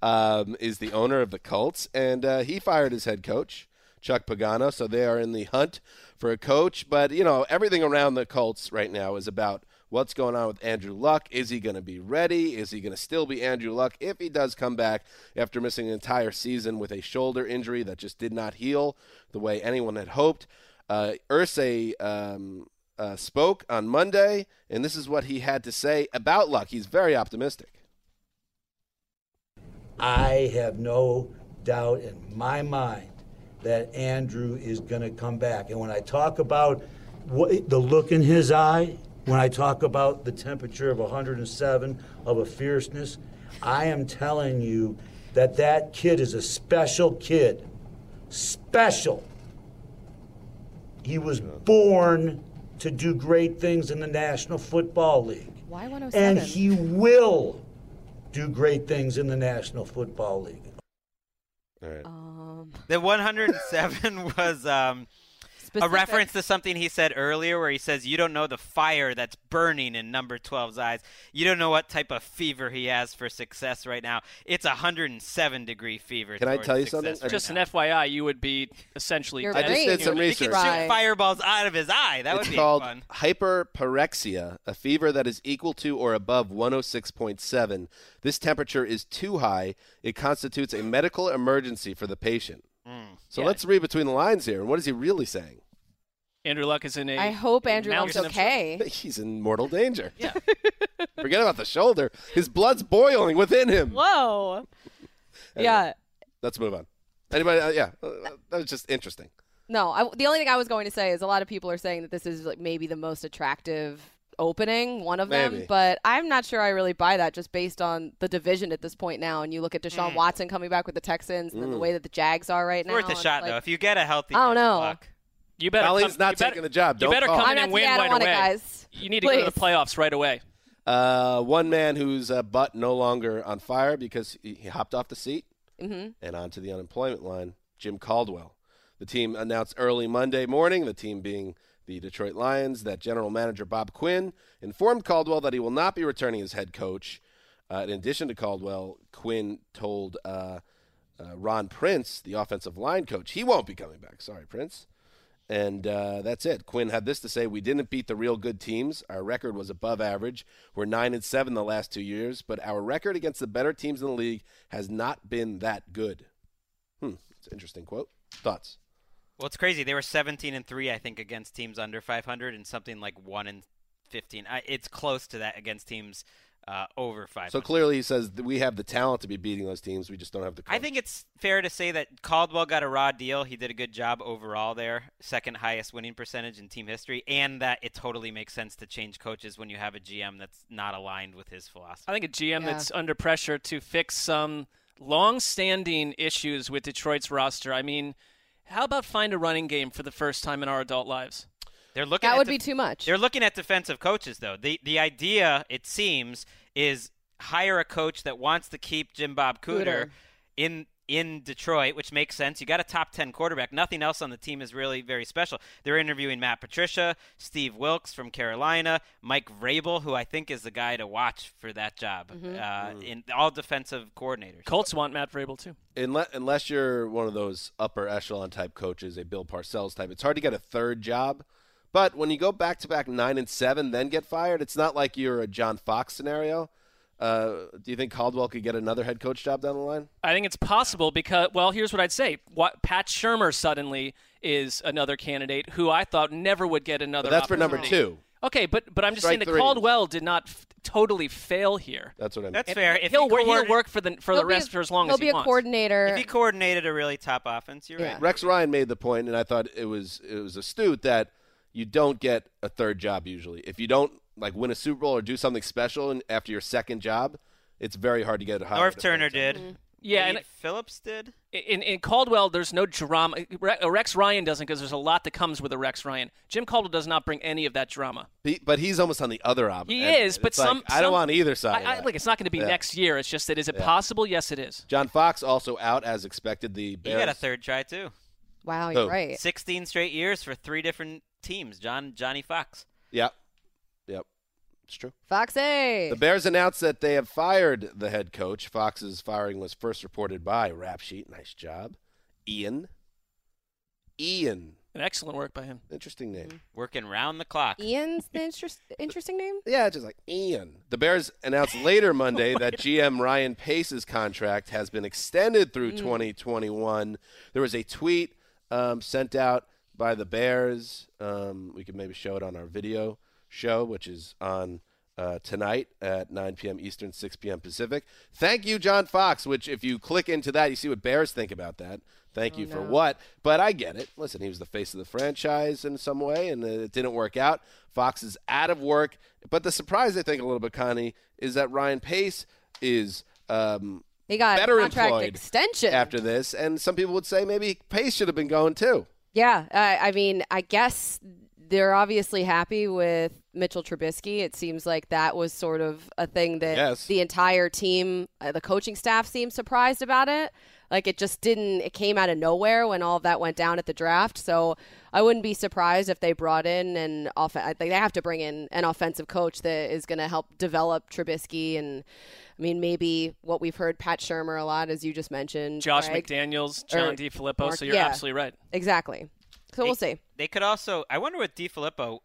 um, is the owner of the Colts, and uh, he fired his head coach, Chuck Pagano. So they are in the hunt for a coach. But, you know, everything around the Colts right now is about what's going on with Andrew Luck. Is he going to be ready? Is he going to still be Andrew Luck if he does come back after missing an entire season with a shoulder injury that just did not heal the way anyone had hoped? Uh, Irsay um, uh, spoke on Monday, and this is what he had to say about Luck. He's very optimistic. I have no doubt in my mind that Andrew is going to come back. And when I talk about what, the look in his eye, when I talk about the temperature of 107, of a fierceness, I am telling you that that kid is a special kid. Special. He was born to do great things in the National Football League. Why 107? And he will do great things in the National Football League. All right. um, The 107 was um, a reference to something he said earlier where he says, You don't know the fire that's burning in number 12's eyes. You don't know what type of fever he has for success right now. It's a 107 degree fever. Can I tell you something? right Just an. FYI, you would be essentially. You're dead. I just right. did some He research. can shoot fireballs out of his eye. That it's would be called fun. hyperpyrexia, a fever that is equal to or above 106.7. This temperature is too high. It constitutes a medical emergency for the patient. So Yeah. let's read between the lines here. And what is he really saying? Andrew Luck is in a. I hope Andrew Luck's mountain of- okay. He's in mortal danger. Yeah. Forget about the shoulder. His blood's boiling within him. Whoa. Yeah. Let's move on. Anybody? Uh, yeah, uh, that was just interesting. No, I, the only thing I was going to say is a lot of people are saying that this is like maybe the most attractive opening, one of Maybe. them, but I'm not sure I really buy that just based on the division at this point now. And you look at Deshaun Mm. Watson coming back with the Texans and then the way that the Jags are right It's now. worth a shot, like- though. If you get a healthy I don't know. Luck. You better. Colleen's come, not you better, taking the job. You Don't better call. come I'm in and win I don't right away. it, guys. You need to go to the playoffs right away. Uh, one man whose uh, butt no longer on fire because he, he hopped off the seat Mm-hmm. and onto the unemployment line. Jim Caldwell. The team announced early Monday morning, the team being the Detroit Lions, that general manager Bob Quinn informed Caldwell that he will not be returning as head coach. Uh, in addition to Caldwell, Quinn told uh, uh, Ron Prince, the offensive line coach, he won't be coming back. Sorry, Prince. And uh, that's it. Quinn had this to say: "We didn't beat the real good teams. Our record was above average. We're nine and seven the last two years, but our record against the better teams in the league has not been that good." Hmm. It's an interesting quote. Thoughts? Well, it's crazy. They were 17 and three, I think, against teams under 500, and something like one and 15. I, it's close to that against teams uh, over 500. So clearly, he says that we have the talent to be beating those teams. We just don't have the. Coach. I think it's fair to say that Caldwell got a raw deal. He did a good job overall there, second highest winning percentage in team history, and that it totally makes sense to change coaches when you have a GM that's not aligned with his philosophy. I think a GM Yeah. that's under pressure to fix some long-standing issues with Detroit's roster. I mean, how about find a running game for the first time in our adult lives? They're looking That at would def- be too much. They're looking at defensive coaches though. The the idea, it seems, is hire a coach that wants to keep Jim Bob Cooter. Cooter. in in Detroit, which makes sense. You got a top 10 quarterback. Nothing else on the team is really very special. They're interviewing Matt Patricia, Steve Wilks from Carolina, Mike Vrabel, who I think is the guy to watch for that job, Mm-hmm. uh, in all defensive coordinators. Colts want Matt Vrabel too. Unless, unless you're one of those upper echelon type coaches, a Bill Parcells type, it's hard to get a third job. But when you go back to back nine and seven, then get fired, it's not like you're a John Fox scenario. Uh, do you think Caldwell could get another head coach job down the line? I think it's possible because, well, here's what I'd say: what, Pat Shurmur suddenly is another candidate who I thought never would get another. But that's for number two. Okay, but but I'm just Strike saying that three. Caldwell did not f- totally fail here. That's what I mean. That's And fair. If he'll he work, he'll work for the for the rest a- for as long as he He'll as be a wants. coordinator. If he coordinated a really top offense, you're Yeah. right. Rex Ryan made the point, and I thought it was it was astute that you don't get a third job usually. If you don't like win a Super Bowl or do something special and after your second job, it's very hard to get hired. Norv a third Turner job. did. Mm-hmm. Yeah, Wade and- Phillips did. In, in Caldwell, there's no drama. Uh, Rex Ryan doesn't because there's a lot that comes with a Rex Ryan. Jim Caldwell does not bring any of that drama. He, but he's almost on the other op. He end of is, it. but It's like, some I don't want either side. I, I, that. look, it's not going to be Yeah. next year. It's just that is it Yeah. possible? Yes, it is. John Fox also out as expected. The He Bears. got a third try too. wow, you're Who? right. 16 straight years for three different teams. John Johnny Fox. Yep, yep, it's true. Foxy. The Bears announced that they have fired the head coach. Fox's firing was first reported by Rap Sheet. Nice job, Ian. Ian, An excellent work by him. interesting name. Working round the clock. Ian's the interest, interesting name. Yeah, just like Ian. The Bears announced later Monday that GM Ryan Pace's contract has been extended through 2021. There was a tweet um, sent out by the Bears. Um, we could maybe show it on our video show, which is on uh, tonight at 9 p.m. Eastern, 6 p.m. Pacific. Thank you, John Fox. Which, if you click into that, you see what Bears think about that. Thank you for what? But I get it. Listen, he was the face of the franchise in some way, and it didn't work out. Fox is out of work. But the surprise, I think, a little bit, Connie, is that Ryan Pace is um, He got better contract extension after this, and some people would say maybe Pace should have been going too. Yeah, I, I mean, I guess they're obviously happy with Mitchell Trubisky. It seems like that was sort of a thing that Yes. the entire team, uh, the coaching staff, seemed surprised about it. Like it just didn't. It came out of nowhere when all of that went down at the draft. So I wouldn't be surprised if they brought in an off. I think they have to bring in an offensive coach that is going to help develop Trubisky. And I mean, maybe what we've heard Pat Shurmur a lot, as you just mentioned, Josh Greg. McDaniels, Or John DeFilippo. Mark- so you're yeah. absolutely right. Exactly. So we'll see. They could also. I wonder what DeFilippo.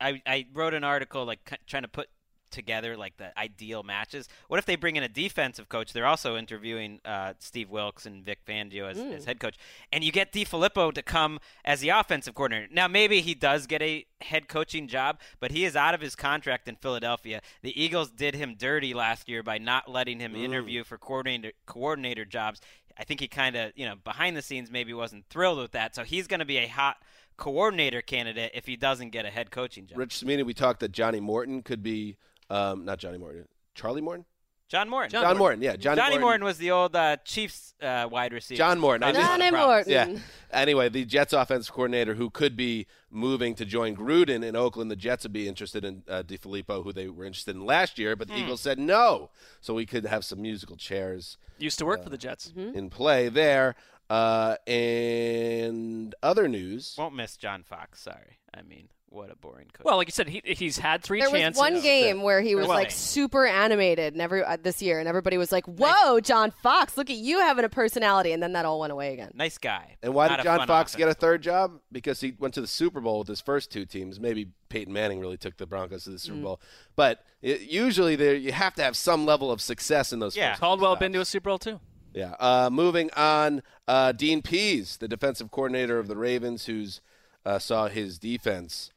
I I wrote an article like trying to put together like the ideal matches. What if they bring in a defensive coach? They're also interviewing uh, Steve Wilks and Vic Fangio as, as head coach, and you get DeFilippo to come as the offensive coordinator. Now maybe he does get a head coaching job, but he is out of his contract in Philadelphia. The Eagles did him dirty last year by not letting him interview for coordinator coordinator jobs. I think he kind of, you know, behind the scenes maybe wasn't thrilled with that. So he's going to be a hot coordinator candidate if he doesn't get a head coaching job. Rich Cimini, we talked that Johnny Morton could be um, not Johnny Morton, Charlie Morton, John Morton. John, Morton. Yeah, Johnny, Johnny Morton was the old uh, Chiefs uh, wide receiver. John Morton. I Caused just- Johnny. Morton. Yeah. Anyway, the Jets offensive coordinator who could be moving to join Gruden in Oakland. The Jets would be interested in uh, DeFilippo, who they were interested in last year, but the Eagles said no. So we could have some musical chairs Used to work for the Jets. in play there. Uh, and other news. Won't miss John Fox. Sorry. I mean, what a boring coach. Well, like you said, he, he's had three There was chances. one game where he was like hey. super animated, and every uh, this year, and everybody was like, "Whoa, John Fox! Look at you having a personality!" And then that all went away again. nice guy. And why Not did a John fun Fox get a third job? Because he went to the Super Bowl with his first two teams. Maybe Peyton Manning really took the Broncos to the Mm. Super Bowl. But it, usually there you have to have some level of success in those Yeah. first Caldwell been to a Super Bowl too. Yeah. Uh, moving on, uh, Dean Pees, the defensive coordinator of the Ravens, who's uh, saw his defense,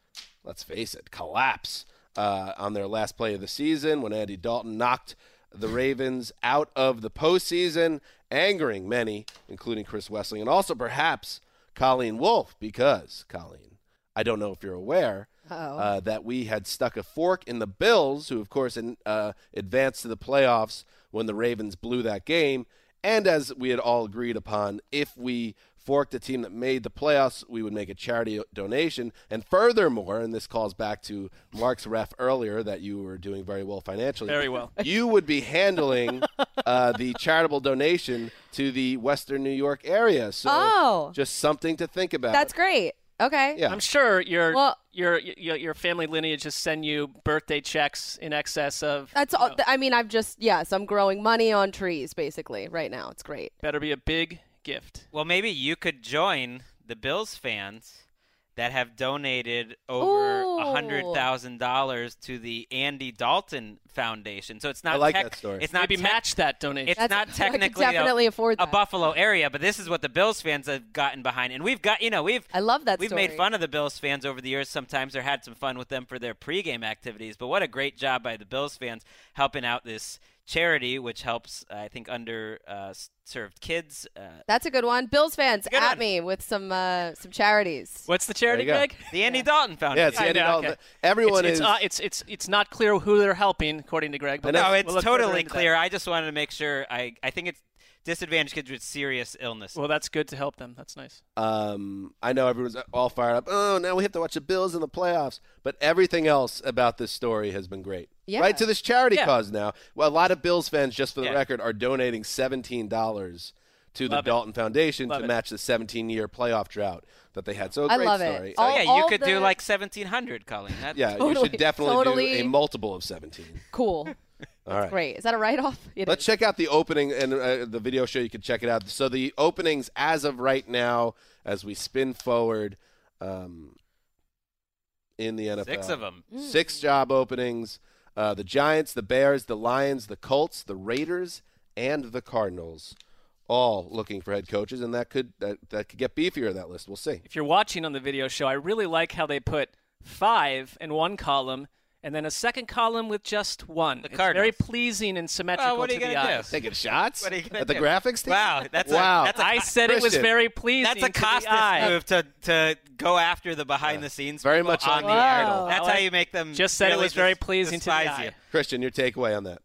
let's face it, collapse uh, on their last play of the season when Andy Dalton knocked the Ravens out of the postseason, angering many, including Chris Wesseling, and also perhaps Colleen Wolf, because Colleen, I don't know if you're aware. Uh, that we had stuck a fork in the Bills, who, of course, in, uh, advanced to the playoffs when the Ravens blew that game. And as we had all agreed upon, if we forked a team that made the playoffs, we would make a charity donation. And furthermore, and this calls back to Mark's ref earlier that you were doing very well financially. Very well. You would be handling uh, the charitable donation to the Western New York area. So Oh. just something to think about. That's great. Okay. Yeah. I'm sure your Well- your, your your family lineage just send you birthday checks in excess of. That's all. I mean, I've just yes, I'm growing money on trees basically right now. It's great. Better be a big gift. Well, maybe you could join the Bills fans that have donated over a hundred thousand dollars to the Andy Dalton Foundation. So it's not I like tech- that story. It's not Maybe tech- match that donation. It's That's- not I could technically a- definitely afford a. Buffalo area, but this is what the Bills fans have gotten behind, and we've got you know we've I love that we've story. made fun of the Bills fans over the years sometimes or had some fun with them for their pregame activities. But what a great job by the Bills fans helping out this charity, which helps I think underserved uh, kids. Uh, That's a good one. Bills fans at one. me with some uh, some charities. What's the charity, There. Greg? the Andy Dalton Foundation. yeah, it's I Andy know, Dalton. okay. Everyone it's, is. It's, uh, it's it's it's not clear who they're helping, according to Greg. But no, we'll- it's we'll totally into that. clear. I just wanted to make sure. I I think it's disadvantaged kids with serious illness. Well, that's good to help them. That's nice. Um, I know everyone's all fired up. Oh, now we have to watch the Bills in the playoffs. But everything else about this story has been great. Yeah. Right to this charity Yeah. cause now. Well, a lot of Bills fans, just for the Yeah. record, are donating seventeen dollars to the it. Dalton Foundation Love to it. match the seventeen-year playoff drought that they had. So a I great love it. All- oh yeah, you could the- do like seventeen hundred, Colleen. That, yeah, you should definitely totally. do a multiple of seventeen. Cool. All right. Great. Is that a write off? Let's check out the opening and uh, the video show. You can check it out. So the openings as of right now, as we spin forward, um, in the NFL, Six of them. six job openings. Uh, the Giants, the Bears, the Lions, the Colts, the Raiders, and the Cardinals, all looking for head coaches, and that could that, that could get beefier. That list, we'll see. If you're watching on the video show, I really like how they put five in one column and then a second column with just one. The it's very pleasing and symmetrical Well, what are you to the gonna do? eyes. Taking shots What are you gonna at the do? graphics team. Wow, that's wow. A, that's a, I said it was very pleasing. that's a to the Costas move to to go after the behind the scenes. Very much on on the the air. That's I how you make them. Just said it really was very pleasing to the eye. you. Christian, your takeaway on that?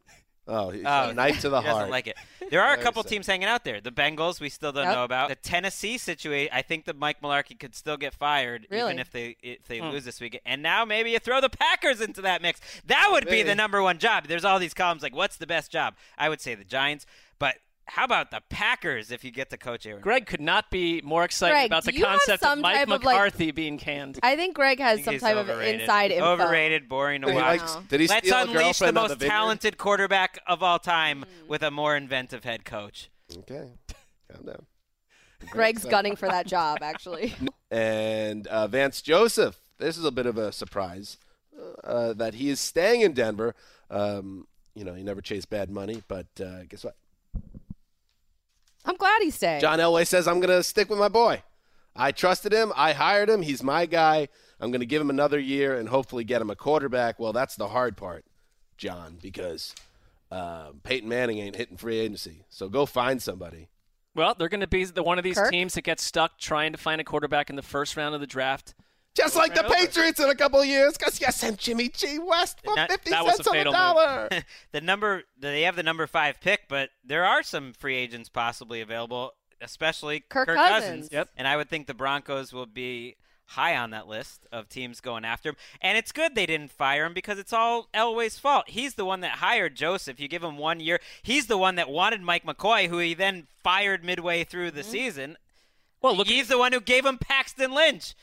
Oh, he's Oh, a knife to the he doesn't like it. There are a couple teams hanging out there. The Bengals, we still don't Yep. know about. The Tennessee situation, I think that Mike Mularkey could still get fired Really? even if they if they Hmm. lose this week. And now maybe you throw the Packers into that mix. That would be the number one job. There's all these columns like, what's the best job? I would say the Giants, but how about the Packers if you get to coach Aaron? Greg could not be more excited Greg, about the do you have concept of Mike type of, like- McCarthy being canned. I think Greg has think some type overrated. of inside info. Overrated, boring to He watch. likes- did he Let's unleash the most the talented quarterback of all time with a more inventive head coach. Okay, calm down. Greg's gunning for that job, actually. And uh, Vance Joseph, this is a bit of a surprise uh, that he is staying in Denver. Um, you know, he never chased bad money, but uh, guess what? I'm glad he's staying. John Elway says, I'm going to stick with my boy. I trusted him. I hired him. He's my guy. I'm going to give him another year and hopefully get him a quarterback. Well, that's the hard part, John, because uh, Peyton Manning ain't hitting free agency. So go find somebody. Well, they're going to be the one of these Kirk? teams that gets stuck trying to find a quarterback in the first round of the draft. Just like the Right over. Patriots in a couple of years, because you sent Jimmy G. West for That- 50 that was cents a on the fatal move. dollar. the number they have the number five pick, but there are some free agents possibly available, especially Kirk Kirk, Cousins. Yep. And I would think the Broncos will be high on that list of teams going after him. And it's good they didn't fire him because it's all Elway's fault. He's the one that hired Joseph. You give him one year. He's the one that wanted Mike McCoy, who he then fired midway through the mm-hmm. season. Well, look, He's the one who gave him Paxton Lynch.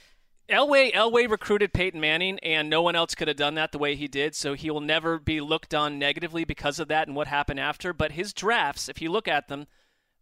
Elway Elway recruited Peyton Manning, and no one else could have done that the way he did. So he will never be looked on negatively because of that and what happened after. But his drafts, if you look at them,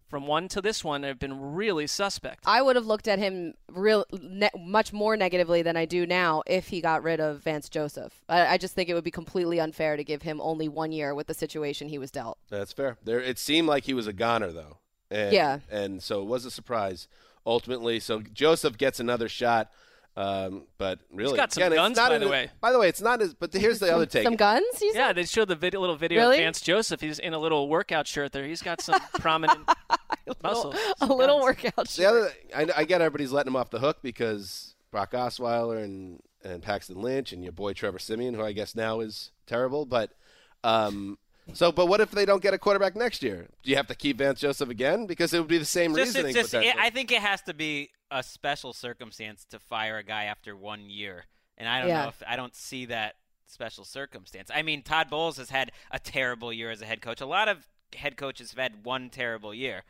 from one to this one, have been really suspect. I would have looked at him real ne- much more negatively than I do now if he got rid of Vance Joseph. I, I just think it would be completely unfair to give him only one year with the situation he was dealt. That's fair. There, it seemed like he was a goner though. And, Yeah. and so it was a surprise ultimately. So Joseph gets another shot, um, but really, He's got some again, guns, by the his- way. By the way, it's not as. But here's the other take. Some guns? You? Yeah, they showed the video, little video Really? of Vance Joseph. He's in a little workout shirt there. He's got some prominent muscles. a some little guns. workout. The shirt. other, I, I get everybody's letting him off the hook because Brock Osweiler and and Paxton Lynch and your boy Trevor Siemian, who I guess now is terrible, but um, So, but what if they don't get a quarterback next year? Do you have to keep Vance Joseph again? Because it would be the same Just, reasoning. just, it. I think it has to be a special circumstance to fire a guy after one year, and I don't Yeah. know if I don't see that special circumstance. I mean, Todd Bowles has had a terrible year as a head coach. A lot of head coaches have had one terrible year.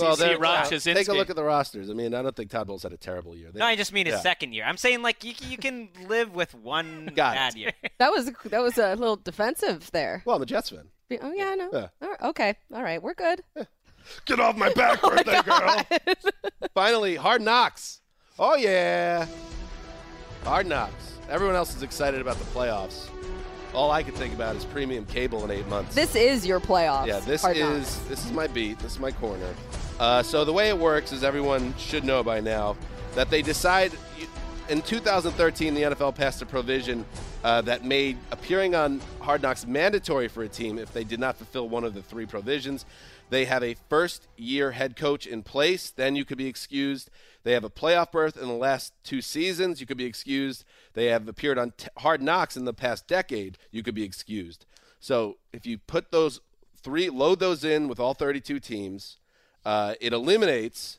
well, CC they're- Rob take a Jasinski. look at the rosters. I mean, I don't think Todd Bowles had a terrible year. They- No, I just mean his Yeah. second year. I'm saying like you, you can live with one Got it. bad year. That was that was a little defensive there. Well, I'm a Jets fan. Oh yeah, I know. Yeah. All right, okay, all right, we're good. Get off my back, birthday girl. Finally, Hard Knocks. Oh yeah, Hard Knocks. Everyone else is excited about the playoffs. All I can think about is premium cable in eight months. This is your playoffs. Yeah, this Hard is Knocks. this is my beat. This is my corner. Uh, so the way it works is everyone should know by now that they decide in 2013 the NFL passed a provision uh, that made appearing on Hard Knocks mandatory for a team if they did not fulfill one of the three provisions. They have a first year head coach in place, then you could be excused. They have a playoff berth in the last two seasons, you could be excused. They have appeared on t- Hard Knocks in the past decade, you could be excused. So if you put those three, load those in with all 32 teams, uh, it eliminates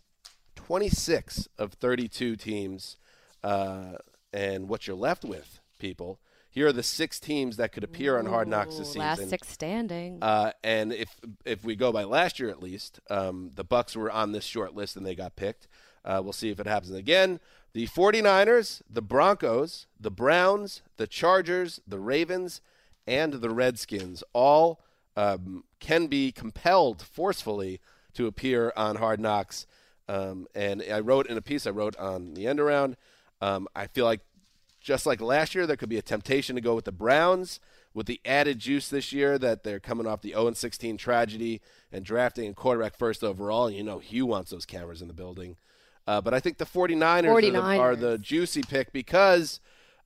26 of 32 teams. Uh, and what you're left with, people, here are the six teams that could appear on Hard Knocks this season. Last six standing. Uh, and if if we go by last year at least, um, the Bucks were on this short list and they got picked. Uh, we'll see if it happens again. The 49ers, the Broncos, the Browns, the Chargers, the Ravens, and the Redskins all um, can be compelled forcefully to appear on Hard Knocks. Um, and I wrote in a piece I wrote on the end around. Um, I feel like just like last year, there could be a temptation to go with the Browns with the added juice this year that they're coming off the 0 16 tragedy and drafting a quarterback first overall. And you know, Hue wants those cameras in the building. Uh, but I think the 49ers, Are, the, are the juicy pick because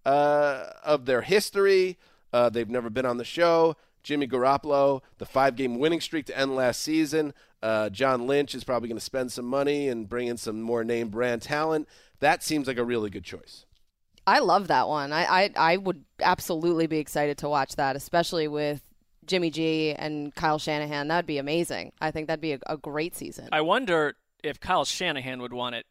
uh, of their history. Uh, they've never been on the show. Jimmy Garoppolo, the five game winning streak to end last season. Uh, John Lynch is probably going to spend some money and bring in some more name brand talent. That seems like a really good choice. I love that one. I, I I would absolutely be excited to watch that, especially with Jimmy G and Kyle Shanahan. That'd be amazing. I think that'd be a, a great season. I wonder if Kyle Shanahan would want it.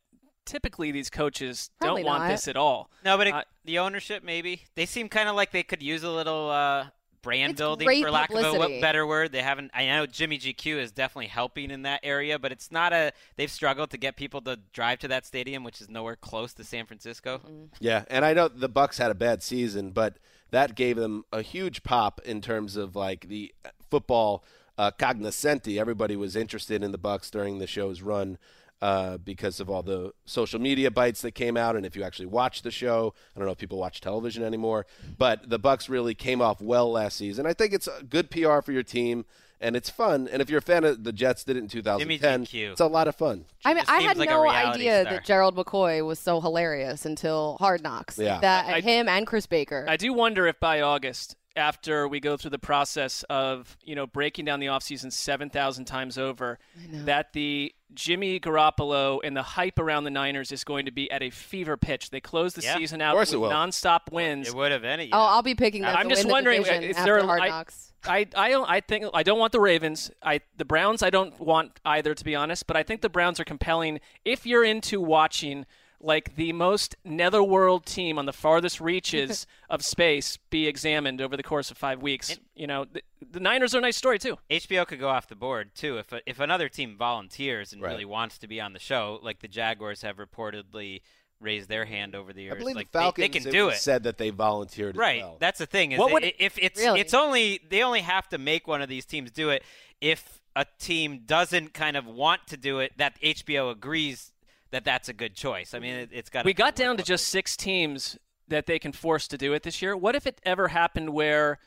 Typically, these coaches Probably don't want not. this at all. No, but it, Uh, the ownership maybe they seem kind of like they could use a little uh, brand It's building, for lack of a better word. They haven't. I know Jimmy GQ is definitely helping in that area, but it's not a. They've struggled to get people to drive to that stadium, which is nowhere close to San Francisco. Yeah, and I know the Bucks had a bad season, but that gave them a huge pop in terms of like the football uh, cognoscenti. Everybody was interested in the Bucks during the show's run uh, because of all the social media bites that came out. And if you actually watch the show, I don't know if people watch television anymore, but the Bucks really came off well last season. I think it's a good PR for your team. And it's fun, and if you're a fan of the Jets, did it in 2010. GQ. It's a lot of fun. I mean, I had like no idea star. that Gerald McCoy was so hilarious until Hard Knocks. Yeah. that I- him and Chris Baker. I do wonder if by August, after we go through the process of you know breaking down the offseason 7,000 times over, that the Jimmy Garoppolo and the hype around the Niners is going to be at a fever pitch. They close the Yeah. season out course with will. nonstop wins. It would have any. oh, I'll be picking them. I'm just win the wondering, division is after there Hard I, Knocks. I, I don't I think I don't want the Ravens. I the Browns I don't want either to be honest, but I think the Browns are compelling if you're into watching like the most netherworld team on the farthest reaches of space be examined over the course of 5 weeks. you know, the, the Niners are a nice story too. HBO could go off the board too if if another team volunteers and Right. really wants to be on the show, like the Jaguars have reportedly raised their hand over the years. I believe like the Falcons they, they can do it. said that they volunteered as Right. well. That's the thing. Is What would- i- if it's Really? it's only they only have to make one of these teams do it if a team doesn't kind of want to do it that HBO agrees that that's a good choice. I mean, it, it's got We got down to just 6 teams that they can force to do it this year. What if it ever happened where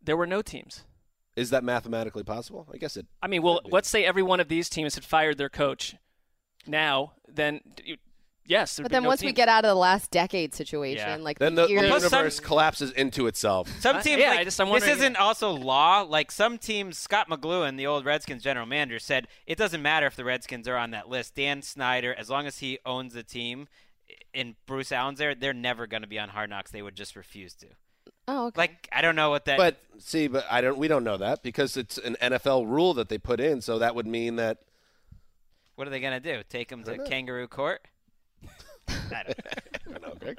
there were no teams? Is that mathematically possible? I guess it. I mean, well, let's say every one of these teams had fired their coach. Now, then, you- yes. But then no once we get out of the last decade situation, Yeah. like Then the, the years- Plus some- universe collapses into itself. Some Uh, teams, yeah, like, I just- I'm this isn't also law. Like some teams, Scot McCloughan, the old Redskins general manager, said it doesn't matter if the Redskins are on that list. Dan Snyder, as long as he owns the team, and Bruce Allen's there, they're never going to be on Hard Knocks. They would just refuse to. Oh, okay. Like I don't know what that. But see, but I don't. We don't know that because it's an NFL rule that they put in. So that would mean that what are they gonna do? Take them to know. kangaroo court? I don't I don't know, Greg.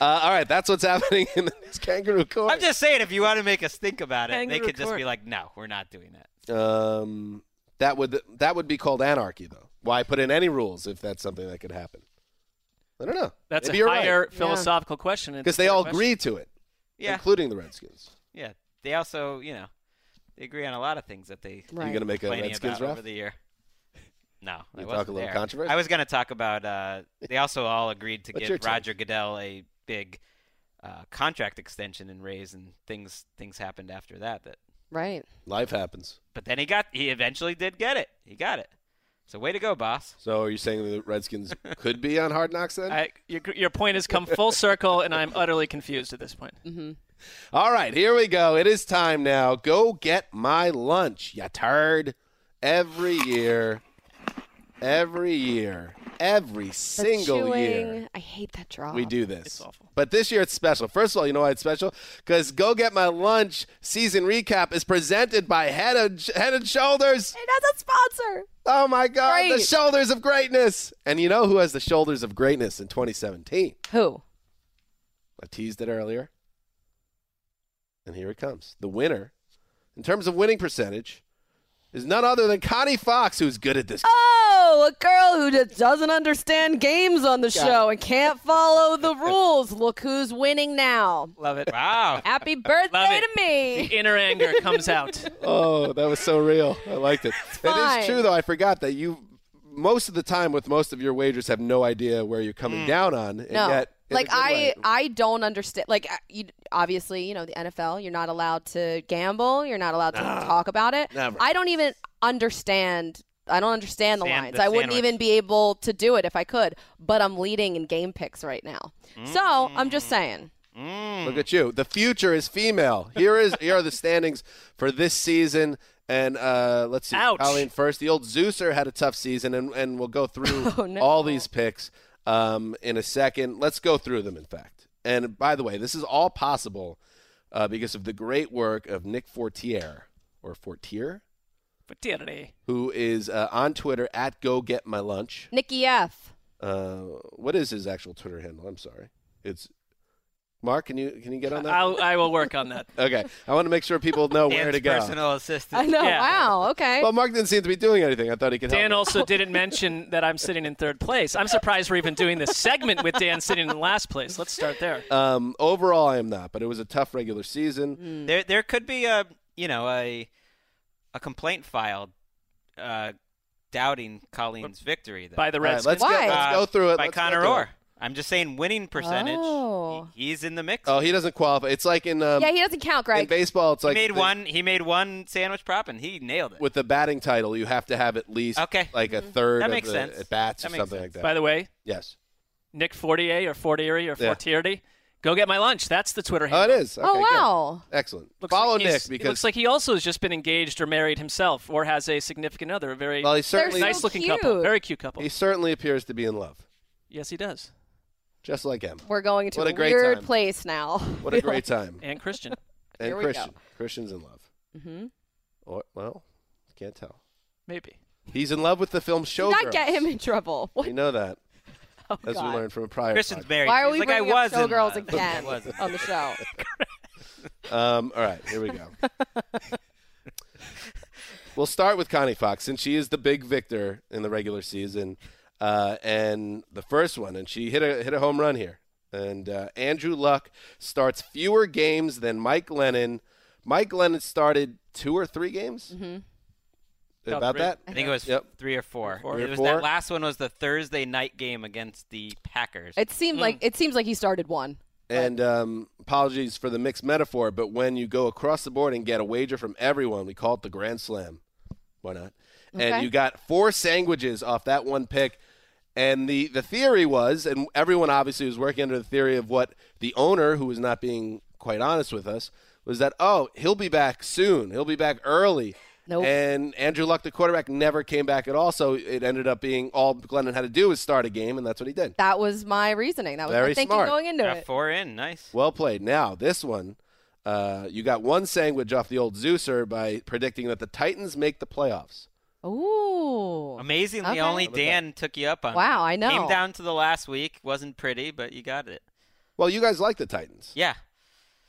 Uh, all right, that's what's happening in this kangaroo court. I'm just saying, if you want to make us think about it, they Kangaroo could just court. be like, "No, we're not doing that." Um, that would that would be called anarchy, though. Why put in any rules if that's something that could happen? I don't know. That's Maybe a you're higher right. philosophical question. It's because a they fair all question. agreed to it, Yeah, including the Redskins. yeah. They also, you know, they agree on a lot of things that they Right. You gonna make a complaining Redskins about ref? over the year. No, I You wasn't talk a little there. controversy? I was going to talk about. Uh, they also all agreed to give? Roger Goodell a big uh, contract extension and raise, and things things happened after that. That, right. Life happens. but then he got. He eventually did get it. He got it. So way to go, boss. So are you saying the Redskins could be on Hard Knocks then? I, your, your point has come full circle, and I'm utterly confused at this point. All right, here we go. It is time now. Go get my lunch, ya turd. Every year, every year, every The single chewing. year, I hate that drop. we do this. It's awful. But this year it's special. First of all, you know why it's special? Because Go Get My Lunch season recap is presented by Head and, Head and Shoulders. It has a sponsor. Oh my God, the Great. shoulders of greatness. And you know who has the shoulders of greatness in 2017? Who? I teased it earlier. And here it comes. The winner, in terms of winning percentage, is none other than Connie Fox, who's good at this. Oh, a girl who just doesn't understand games on the show and can't follow the rules. Look who's winning now. Love it. Wow. Happy birthday to me. The inner anger comes out. Oh, that was so real. I liked it. It is true, though. I forgot that you, most of the time with most of your wagers, have no idea where you're coming down on. And No. yet, like I, way. I don't understand. Like uh, you, obviously, you know the NFL. You're not allowed to gamble. You're not allowed to talk about it. never. I don't even understand. I don't understand the Sand- lines. the I wouldn't sandwich. even be able to do it if I could. But I'm leading in game picks right now. So I'm just saying. Look at you. The future is female. Here is here are the standings for this season. And uh, let's see, Ouch. Colleen first. The old Zeuser had a tough season, and, and we'll go through Oh, no. all these picks um, in a second. Let's go through them, in fact. And by the way, this is all possible uh, because of the great work of Nick Fortier, or Fortier, But who is uh, on Twitter at Go Get My Lunch. Nikki F. Uh, what is his actual Twitter handle? I'm sorry. It's Mark. Can you can you get on that? I'll, I will work on that. Okay, I want to make sure people know where Dan's to go. personal assistant. I know. Yeah. Wow. Okay. Well, Mark didn't seem to be doing anything. I thought he could help. Dan also didn't mention that I'm sitting in third place. I'm surprised we're even doing this segment with Dan sitting in last place. Let's start there. Um, overall, I am not, but it was a tough regular season. Hmm. There, there could be a, you know, a, a complaint filed, uh, doubting Colleen's victory. Though. By the All right, Redskins. let's, go, Why? let's go through it. by Let's Connor Orr. I'm just saying, winning percentage. Oh. he- he's in the mix. Oh, he doesn't qualify. It's like in um, yeah, he doesn't count, in baseball. It's he like made the- one. He made one sandwich prop, and he nailed it. with the batting title. You have to have at least Okay. like a third That of makes the sense. at bats or That makes something sense. like that. By the way, yes. Nick Fortier or Fortier or Yeah. Fortierdy, go get my lunch. That's the Twitter Oh, it is. Okay, oh good. wow. Excellent. Looks Follow like Nick he's- it looks like he also has just been engaged or married himself, or has a significant other. A very well, he certainly so nice looking cute. couple, very cute couple. he certainly appears to be in love, yes, he does. just like him. We're going to What a a, great weird time. place now. What a great time. And Christian. And Here we go. Christian. Christian's in love. Mm-hmm. Or, well, can't tell. Maybe. He's in love with the film Do Showgirls. not get him in trouble. What? We know that, Oh, as God. we learned from a prior. Christian's podcast. married. Why are we like, I bringing was up in showgirls again on the show? Um, all right, here we go. we'll start with Connie Fox since she is the big victor in the regular season, uh, and the first one, and she hit a hit a home run here. And uh, Andrew Luck starts fewer games than Mike Glennon. Mike Glennon started two or three games. Mm-hmm. About About that? I think it was Yep. three or four. Four. It Three or was four? that last one was the Thursday night game against the Packers. It seemed like it seems like he started one. And um, apologies for the mixed metaphor, but when you go across the board and get a wager from everyone, we call it the Grand Slam. Why not? Okay. And you got four sandwiches off that one pick. And the, the theory was, and everyone obviously was working under the theory of what the owner, who was not being quite honest with us, was that, oh, he'll be back soon. He'll be back early. Nope. And Andrew Luck, the quarterback, never came back at all. So it ended up being all Glennon had to do was start a game, and that's what he did. That was my reasoning. That was Very my thinking smart. going into Got it. four in. Nice. Well played. Now, this one, uh, you got one sandwich off the old Zeuser by predicting that the Titans make the playoffs. Ooh. Amazingly, Okay. only How about Dan took you up on. Wow. I know. Came down to the last week. wasn't pretty, but you got it. Well, you guys like the Titans. Yeah.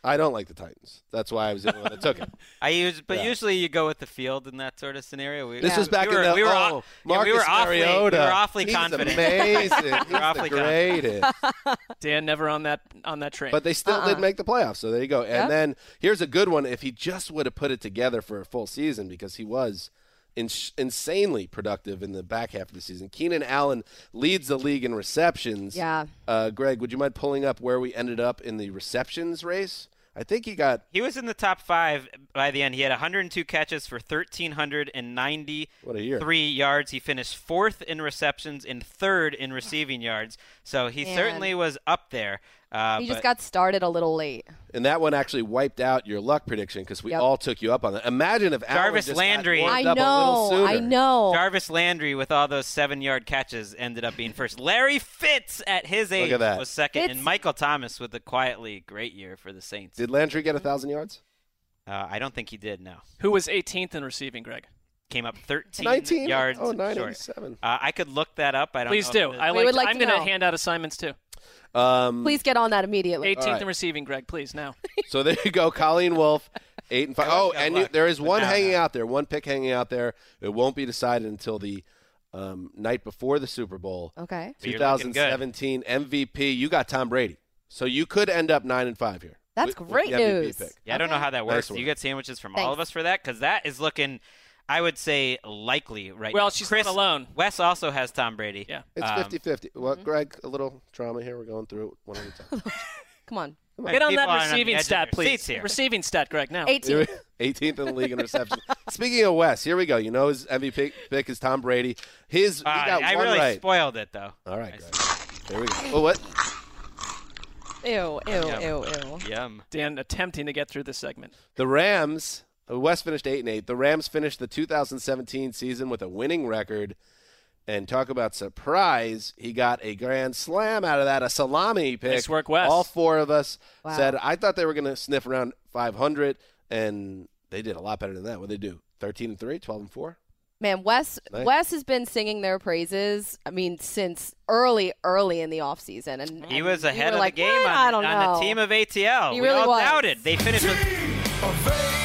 I don't like the Titans. That's why I was the only one that took it. I use, but Yeah. usually you go with the field in that sort of scenario. We, This was back we were, in the we were, oh, aw- yeah, Marcus we were awfully, we Mariota. were awfully He's confident. amazing. We were He's the awfully confident. greatest. Dan never on that on that train. But they still Uh-uh. did make the playoffs, so there you go. And Yep. then here's a good one. If he just would have put it together for a full season, because he was ins- insanely productive in the back half of the season. Keenan Allen leads the league in receptions. Yeah. Uh, Greg, would you mind pulling up where we ended up in the receptions race? I think he got He was in the top five by the end. He had 102 catches for 1,393 what yards. He finished fourth in receptions and third in receiving yards. So he Man. certainly was up there. Uh, He just got started a little late. And that one actually wiped out your luck prediction because we Yep. all took you up on that. Imagine if Allen Jarvis just Landry- warmed I up a little know. I know. Jarvis Landry with all those seven-yard catches ended up being first. Larry Fitz at his age at was second, Fitz- and Michael Thomas with a quietly great year for the Saints. Did Landry get a thousand yards? Uh, I don't think he did. No, Who was 18th in receiving, Greg? came up 13 19 yards Oh, short. 987. Uh, I could look that up. I don't. Please know do. I it- We like. would like I'm to going to hand out assignments too. Um, Please get on that immediately. 18th right. in receiving, Greg. Please now. So there you go, Colleen Wolf, eight and five. Oh, and you, there is one now hanging not. out there, one pick hanging out there. It won't be decided until the um, night before the Super Bowl. Okay. But you're looking good. 2017 MVP. You got Tom Brady, so you could end up nine and five here. That's with- with great the MVP news. pick. Yeah, I don't know how that works. one. Do you get sandwiches from all of us for that? Because that is looking, I would say, likely right Well, now. she's Chris, not alone. Wes also has Tom Brady. Yeah. It's Um, 50-50. Well, Greg, a little trauma here. We're going through it one at a time. Come on. Get on People that on the receiving edge of stat, please. here. Receiving stat, Greg. Now. 18. 18th in the league in reception. Speaking of Wes, here we go. You know his MVP pick is Tom Brady. His he Uh, got I one really right. spoiled it though. All right, Greg. There we go. Oh, what? Ew, ew, Yum. ew, ew. Yum. Dan attempting to get through this segment. The Rams. Uh, Wes finished eight and eight. The Rams finished the 2017 season with a winning record. And talk about surprise, he got a grand slam out of that, a salami pick. Nice work, Wes. All four of us Wow. said I thought they were going to sniff around 500, and they did a lot better than that. What did they do? 13 and three, 12 and four. Man, Wes Nice. Wes has been singing their praises. I mean, since early, early in the off season, and He was ahead were of like, the game on, I don't on know. the team of ATL. He we really all was. doubted. They finished with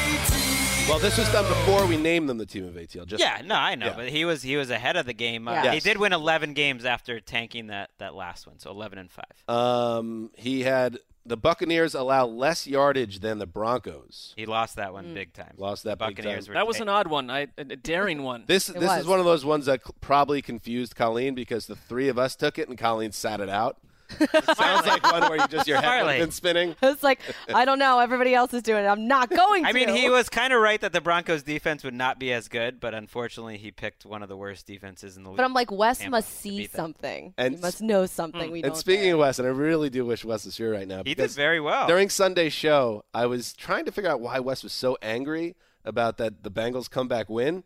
Well, this was done before we named them the team of ATL. Just Yeah, no, I know, Yeah. but he was he was ahead of the game. Uh, Yeah. He did win 11 games after tanking that that last one, so 11 and 5. Um, he had the Buccaneers allow less yardage than the Broncos. He lost that Mm. one big time. Lost that big Buccaneers time. That was an odd one. I, a daring one. This It this was. is one of those ones that cl- probably confused Colleen because the three of us took it and Colleen sat it out. It sounds like one where you just your head has been spinning. It's like I don't know. Everybody else is doing it. I'm not going to. I mean, he was kind of right that the Broncos defense would not be as good, but unfortunately, he picked one of the worst defenses in the league. But I'm like, Wes Tampa must see something. And he must know something hmm. we don't. And speaking know. of Wes, and I really do wish Wes was here right now. he did very well. During Sunday's show, I was trying to figure out why Wes was so angry about that the Bengals comeback win.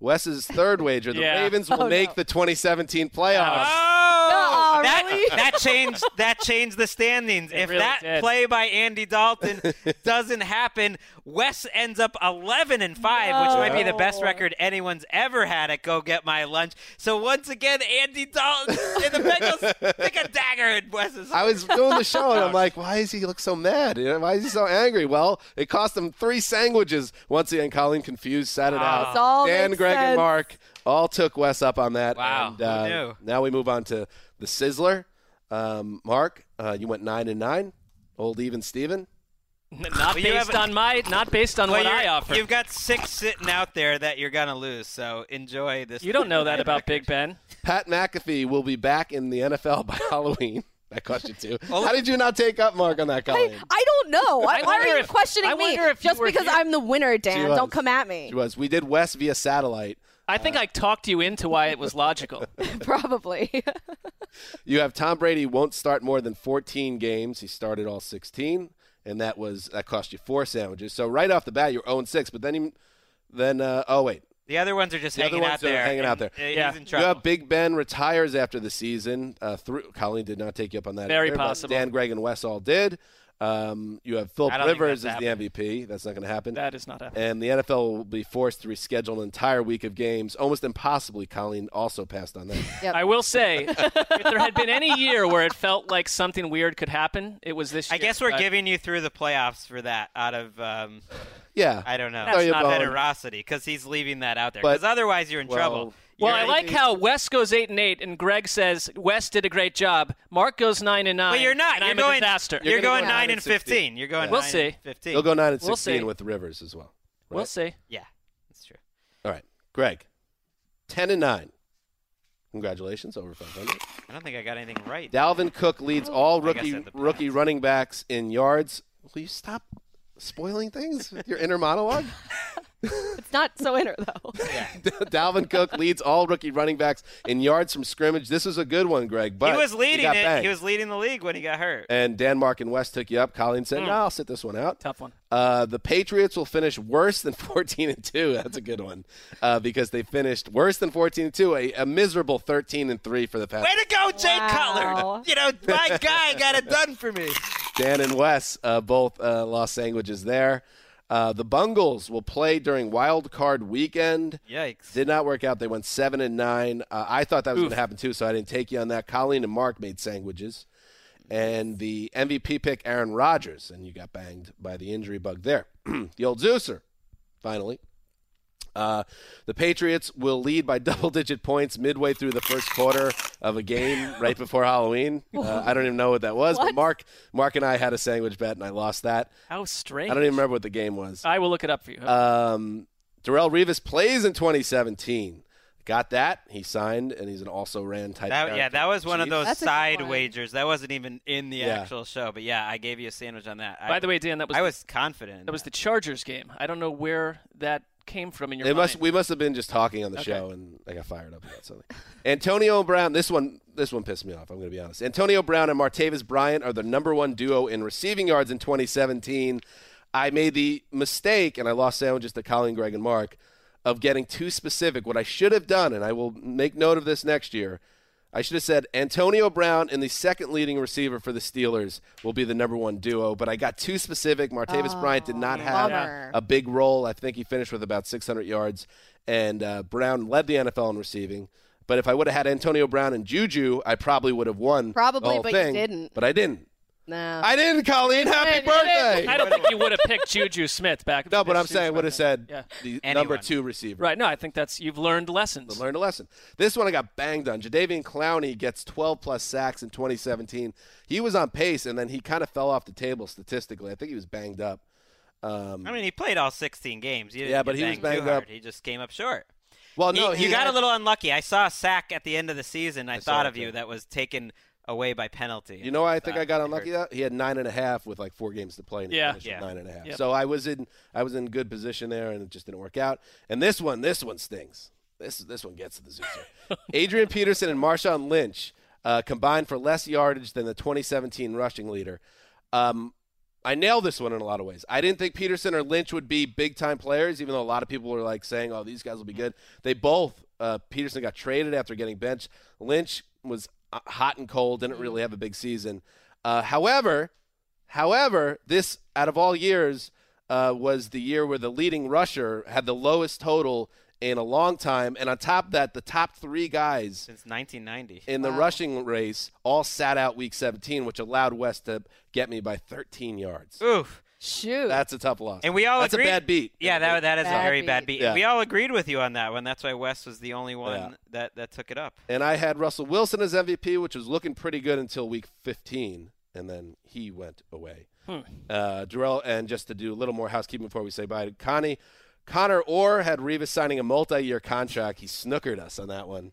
Wes's third wager: the Yeah. Ravens will Oh, make no. the 2017 playoffs. Oh, No, that, really? that changed that changed the standings. if really that did. play by Andy Dalton doesn't happen, Wes ends up 11 and 5, which might be the best record anyone's ever had at Go Get My Lunch. So once again, Andy Dalton and the Bengals stick a dagger in Wes's I was doing the show and I'm like, why does he look so mad? You know, why is he so angry? Well, it cost him three sandwiches. Once again, Colleen confused, sat it out. All Dan, makes Greg, and. Mark all took Wes up on that. Wow, And, uh, knew? Now we move on to the Sizzler. Um, Mark, uh, you went nine and nine. Old even Steven. Not Well, based on my, not based on Well, what I offer. You've got six sitting out there that you're gonna lose. So enjoy this. You don't know that about Big Ben. Pat McAfee will be back in the NFL by Halloween. That cost you two. Oh. How did you not take up Mark on that, Colleen? I, I don't know. Why, I why are wonder you if- questioning I me? if you Just because here- I'm the winner, Dan. Don't come at me. She was. We did West via satellite. I think I talked you into why it was logical. Probably. You have Tom Brady won't start more than 14 games. He started all 16, and that was that cost you four sandwiches. So right off the bat, you're 0 6. But then he Then, uh, oh wait, The other ones are just The other hanging ones out are there. hanging out and, there. He's Yeah. in you have Big Ben retires after the season. Uh, through Colleen did not take you up on that. Very either, possible. Dan, Greg, and Wes all did. Um, you have Philip I don't think Rivers as the MVP. That's not going to happen. That is not happening. and the NFL will be forced to reschedule an entire week of games, almost impossibly. Colleen also passed on that. Yep. I will say, if there had been any year where it felt like something weird could happen, it was this year. I guess we're But giving you through the playoffs for that out of, um, Yeah, I don't know, That's not not- generosity because he's leaving that out there. Because otherwise you're in well, trouble. Well, I like how Wes goes eight and eight, and Greg says Wes did a great job. Mark goes nine and nine. But you're not. and You're I'm going. a disaster. You're, You're gonna going nine nine and and 16. fifteen. You're going. We'll nine see. And Fifteen. You'll go nine and We'll sixteen see. with Rivers as well. We'll see. Yeah, that's true. All right, Greg, ten and nine. Congratulations, over five hundred. I don't think I got anything right. Dalvin Cook leads all rookie rookie running backs in yards. Will you stop spoiling things with your inner monologue? It's not so inner though. Dalvin Cook leads all rookie running backs in yards from scrimmage. This is a good one, Greg. But he was you leading got it. banged. He was leading the league when he got hurt. and Denmark and West took you up. Colleen said, "No, I'll sit this one out." Tough one. Uh, the Patriots will finish worse than 14 and two. That's a good one uh, because they finished worse than 14 and two, a, a miserable 13 and three for the past. Way to go, Jay Wow. Cutler! You know, my guy got it done for me. Dan and Wes uh, both uh, lost sandwiches there. Uh, the Bungles will play during Wild Card Weekend. Yikes! Did not work out. They went seven and nine. Uh, I thought that was going to happen too, so I didn't take you on that. Colleen and Mark made sandwiches, and the MVP pick Aaron Rodgers, and you got banged by the injury bug there. the old Zeuser, finally. Uh, the Patriots will lead by double-digit points midway through the first quarter of a game right before Halloween. Uh, I don't even know what that was, but Mark, Mark and I had a sandwich bet, and I lost that. How strange. I don't even remember what the game was. I will look it up for you. Um, Darrelle Revis plays in 2017. Got that? He signed, and he's an also ran type. That, yeah, that was one of those That's side wagers. That wasn't even in the Yeah. actual show, but yeah, I gave you a sandwich on that. I, By the way, Dan, that was I the- was confident. in that was the. Chargers game. I don't know where that came from in your It mind. must. We must have been just talking on the Okay. show, and I got fired up about something. Antonio Brown. This one. This one pissed me off. I'm going to be honest. Antonio Brown and Martavis Bryant are the number one duo in receiving yards in 2017. I made the mistake, and I lost sandwiches to Colin, Greg, and Mark, of getting too specific. What I should have done, and I will make note of this next year. I should have said Antonio Brown and the second leading receiver for the Steelers will be the number one duo, but I got too specific. Martavis Bryant did not have bummer. a big role. I think he finished with about 600 yards, and uh, Brown led the NFL in receiving. But if I would have had Antonio Brown and Juju, I probably would have won. Probably, but you thing. didn't. But I didn't. No. I didn't, Colleen. Happy didn't, birthday! I don't think you would have picked Juju Smith back. No, but I'm Juju saying would have said Yeah. the Anyone. number two receiver. Right. No, I think that's you've learned lessons. Learned a lesson. This one I got banged on. Jadeveon Clowney gets 12 plus sacks in 2017. He was on pace, and then he kind of fell off the table statistically. I think he was banged up. Um, I mean, he played all 16 games. He didn't Yeah, but he was banged up. He just came up short. well, no, he, you he got a little unlucky. I saw a sack at the end of the season. I, saw thought that of you too. that was taken away by penalty. You know why I think I got unlucky? hurt. That he had nine and a half with like four games to play, and he Yeah. finished Yeah. nine and a half. Yep. So I was in I was in good position there, and it just didn't work out. And this one, this one stings. This this one gets to the Zeuser. Adrian Peterson and Marshawn Lynch uh, combined for less yardage than the 2017 rushing leader. Um, I nailed this one in a lot of ways. I didn't think Peterson or Lynch would be big time players, even though a lot of people were like saying, "Oh, these guys will be good." They both. Uh, Peterson got traded after getting benched. Lynch was hot and cold, didn't really have a big season. Uh, however, however, this out of all years uh, was the year where the leading rusher had the lowest total in a long time, and on top of that, the top three guys Since 1990. in the rushing race all sat out week 17, which allowed Wes to get me by 13 yards. Oof. Shoot. That's a tough loss. And we all That's agreed. a bad beat. Yeah, that, that is Bad a very beat. bad beat. Yeah. We all agreed with you on that one. That's why Wes was the only one Yeah. that, that took it up. And I had Russell Wilson as MVP, which was looking pretty good until week 15, and then he went away. Uh, Darrell, and just to do a little more housekeeping before we say bye to Connie, Connor Orr had Revis signing a multi-year contract. He snookered us on that one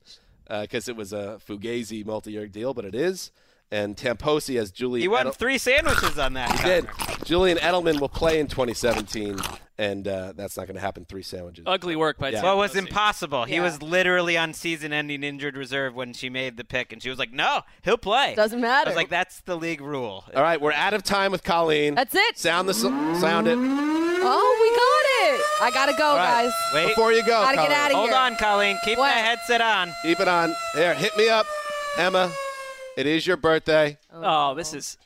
because it was a Fugazi multi-year deal, but it is. And Tamposi has Julie. He won Edel- three sandwiches on that. He did. Julian Edelman will play in 2017, and uh, that's not going to happen. Three sandwiches. Ugly work by Yeah. Well, it was Tamposi. impossible. He Yeah. was literally on season-ending injured reserve when she made the pick, and she was like, "No, he'll play." Doesn't I matter. was like, "That's the league rule." All right, we're out of time with Colleen. That's it. Sound the sound it. Oh, we got it. I gotta go, All right. guys. Wait. Before you go, Gotta get Colleen, outta Hold on, Colleen. Keep What? that headset on. Keep it on. Here, hit me up, Emma. It is your birthday, Oh, this is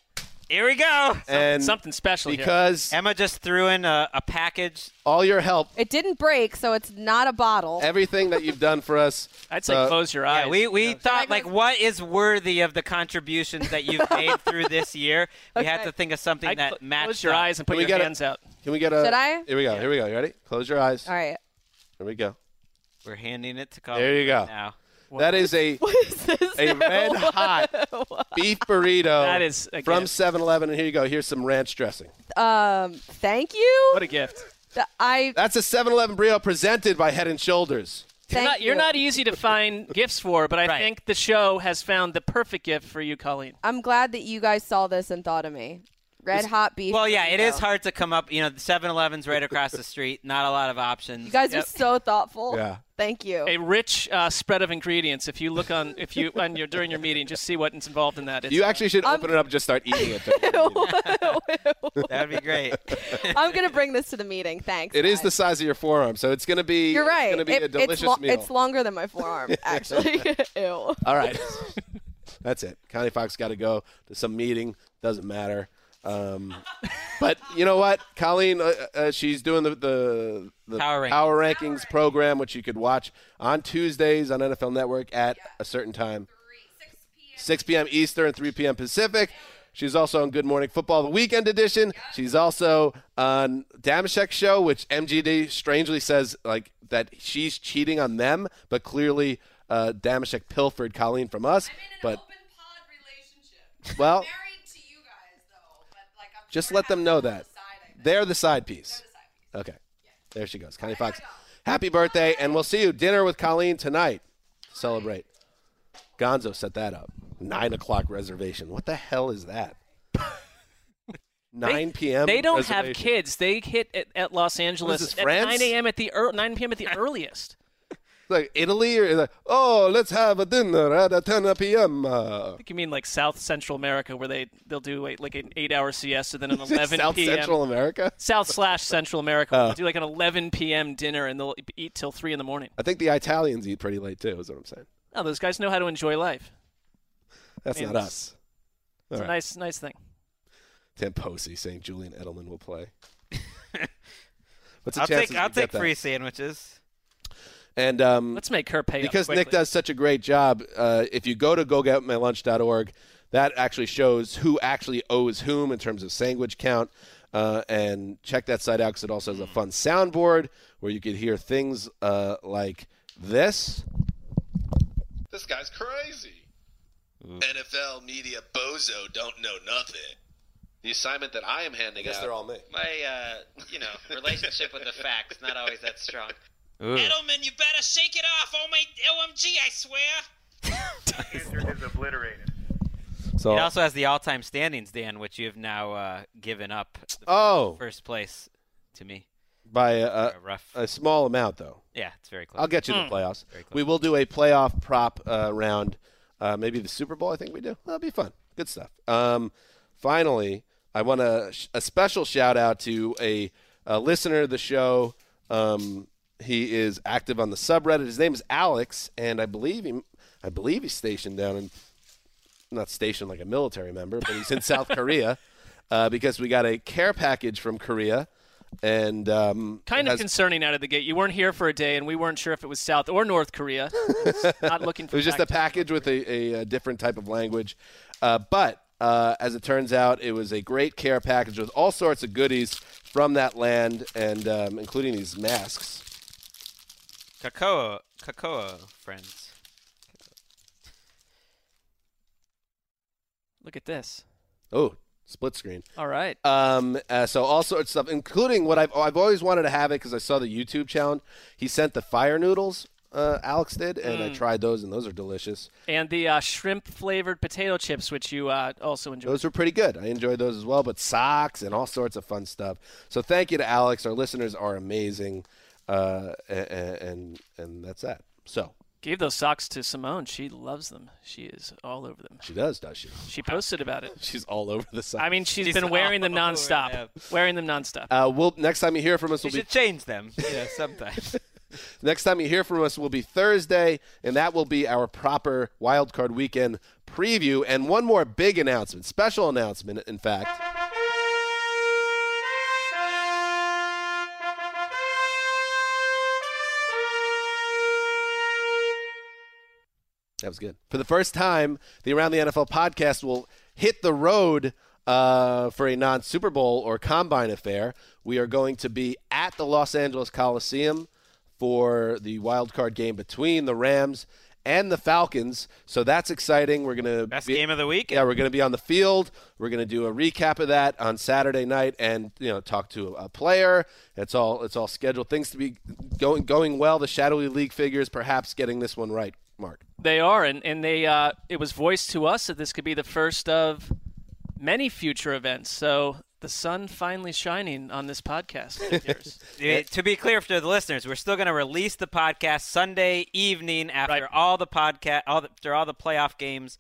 Here we go. and something special here. because Emma just threw in a, a package. all your help, It didn't break, so it's not a bottle. everything that you've done for us, I'd say uh, close your eyes. Yeah, we, we You thought like what is worthy of the contributions that you've made through this year. We had to think of something I'd that cl- matched. close your up. eyes and put Can we your get a- hands out. Can we get a? Should I? Here we go. Here we go. You ready? Close your eyes. All right. Here we go. We're handing it to Colleen There you go. now. That is a What is this? a red hot beef burrito. That is a from gift. 7-Eleven, and here you go. Here's some ranch dressing. Um, thank you. What a gift. Th- I That's a 7-Eleven burrito presented by Head and Shoulders. You're thank not, you're you. not easy to find gifts for, but I Right. think the show has found the perfect gift for you, Colleen. I'm glad that you guys saw this and thought of me. Red hot beef. Well, yeah, it is hard to come up. You know, the 7-Eleven's right across the street. Not a lot of options. You guys Yep. are so thoughtful. Yeah. Thank you. A rich uh, spread of ingredients. If you look on, if you on your during your meeting, just see what's involved in that. It's, You actually should I'm- open it up and just start eating it. That'd be great. I'm gonna bring this to the meeting. Thanks. It is guys. the size of your forearm, so it's going to be You're right. It's going to be It- a delicious it's, lo- meal. it's longer than my forearm, actually. Ew. All right. That's it. Connie Fox got to go to some meeting. Doesn't matter. Um, but you know what? Colleen, uh, uh, she's doing the, the, the Power Rankings. Rankings program, which you could watch on Tuesdays on NFL Network at a certain time 6 p.m. Eastern, 3 p.m. Pacific. She's also on Good Morning Football, the weekend edition. She's also on Dameshek's show, which MGD strangely says like that she's cheating on them, but clearly uh, Damashek pilfered Colleen from us. but well, just let them know that they're the side piece. Okay, there she goes, Connie Fox. Happy birthday, and we'll see you dinner with Colleen tonight. to Celebrate. Gonzo set that up. Nine o'clock reservation. What the hell is that? 9 p.m. They don't have kids. They hit at, at Los Angeles this, at France? 9 a.m. at the ear 9 p.m. at the earliest. Like Italy or like, oh, let's have a dinner at a 10 p.m. Uh, I think you mean like South Central America, where they they'll do like, like an eight-hour siesta, then an 11 South p.m. Central America. South slash Central America. Oh. They'll do like an 11 p.m. dinner, and they'll eat till three in the morning. I think the Italians eat pretty late too. Is what I'm saying. Oh, those guys know how to enjoy life. That's I mean, not it's- us. It's All a right. nice nice thing. Tamposi saying Julian Edelman will play. What's the I'll chances take I'll we get take that? free sandwiches. And um, Let's make her pay up because Nick does such a great job. Uh, if you go to gogetmylunch.org, that actually shows who actually owes whom in terms of sandwich count. Uh, and check that site out because it also has a fun soundboard where you could hear things uh, like this. This guy's crazy. NFL media bozo don't know nothing. The assignment that I am handing I guess out. they're all me. My, uh, you know, relationship with the facts not always that strong. Ooh. Edelman, you better shake it off. Oh my OMG, I swear. Andrew is obliterated. So It also has the all-time standings, Dan, which you have now uh, given up. Oh. first place to me. by a, a, A rough. a small amount, though. Yeah, it's very close. I'll get you the Hmm. playoffs. We will do a playoff prop uh, round. Uh, maybe the Super Bowl. I think we do. That'll be fun. Good stuff. Um, finally, I want a, a special shout out to a, a listener of the show. Um, he is active on the subreddit. His name is Alex, and I believe he, I believe he's stationed down in, not stationed like a military member, but he's in South Korea uh, because we got a care package from Korea, and um, kind of has- concerning out of the gate. You weren't here for a day, and we weren't sure if it was South or North Korea. Not looking for It was just a package with a, a, a different type of language. Uh, but uh, as it turns out, it was a great care package with all sorts of goodies from that land, and um, including these masks. Kakao, Kakao, friends. Look at this. Oh, split screen. All right. Um, uh, so all sorts of stuff, including what I've I've always wanted to have it because I saw the YouTube challenge. He sent the fire noodles. Uh, Alex did, and I Mm. tried those, and those are delicious. And the uh, shrimp flavored potato chips, which you uh, also enjoyed. Those were pretty good. I enjoyed those as well, but socks and all sorts of fun stuff. So thank you to Alex. Our listeners are amazing, uh, and, and and that's that. So Gave those socks to Simone. She loves them. She is all over them. She does, does she? She posted about it. She's all over the site. I mean, she's She's been wearing them all over nonstop. them. Wearing them nonstop. Uh, we'll next time you hear from us You will be should change them. Yeah, sometimes. next time you hear from us will be Thursday, and that will be our proper wild card weekend preview. And one more big announcement, special announcement, in fact. That was good. For the first time, the Around the NFL podcast will hit the road uh, for a non Super Bowl or combine affair. We are going to be at the Los Angeles Coliseum for the wild card game between the Rams and the Falcons. So that's exciting. We're going to Best be, game of the week. Yeah, we're going to be on the field. We're going to do a recap of that on Saturday night, and you know, talk to a player. It's all it's all scheduled. Things to be going going well. The shadowy league figures perhaps getting this one right. Mark. They are, and and they uh, it was voiced to us that this could be the first of many future events. So the sun finally shining on this podcast. of yours. Uh, to be clear for the listeners, we're still going to release the podcast Sunday evening after all the podcast, all the, after all the playoff games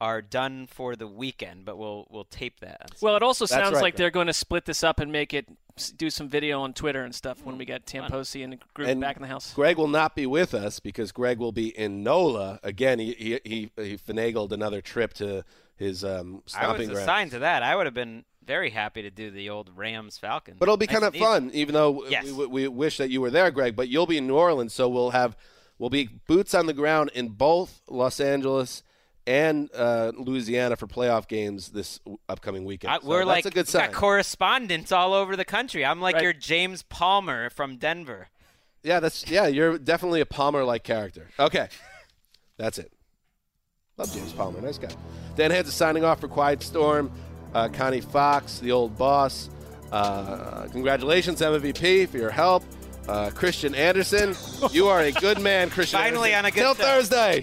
are done for the weekend. But we'll we'll tape that. well, it also That's sounds right, like Greg. they're going to split this up and make it do some video on Twitter and stuff when we get Tamposi and the group And back in the house. Greg will not be with us because Greg will be in NOLA again. He he he, he finagled another trip to his um, I was stomping ground. assigned to that. I would have been very happy to do the old Rams Falcons. But it'll be Nice kind of and easy. fun, even though Yes. we, we wish that you were there, Greg. But you'll be in New Orleans, so we'll have we'll be boots on the ground in both Los Angeles and uh, Louisiana for playoff games this upcoming weekend. I, So we're that's like a good we've got correspondents all over the country. I'm like Right. your James Palmer from Denver. yeah, that's yeah. You're definitely a Palmer-like character. Okay, that's it. Love James Palmer, nice guy. Dan Hanzus is signing off for Quiet Storm. Uh, Connie Fox, the old boss. Uh, congratulations, MVP, for your help. Uh, Christian Anderson, you are a good man, Christian. Finally Anderson. on a good Till show. Thursday.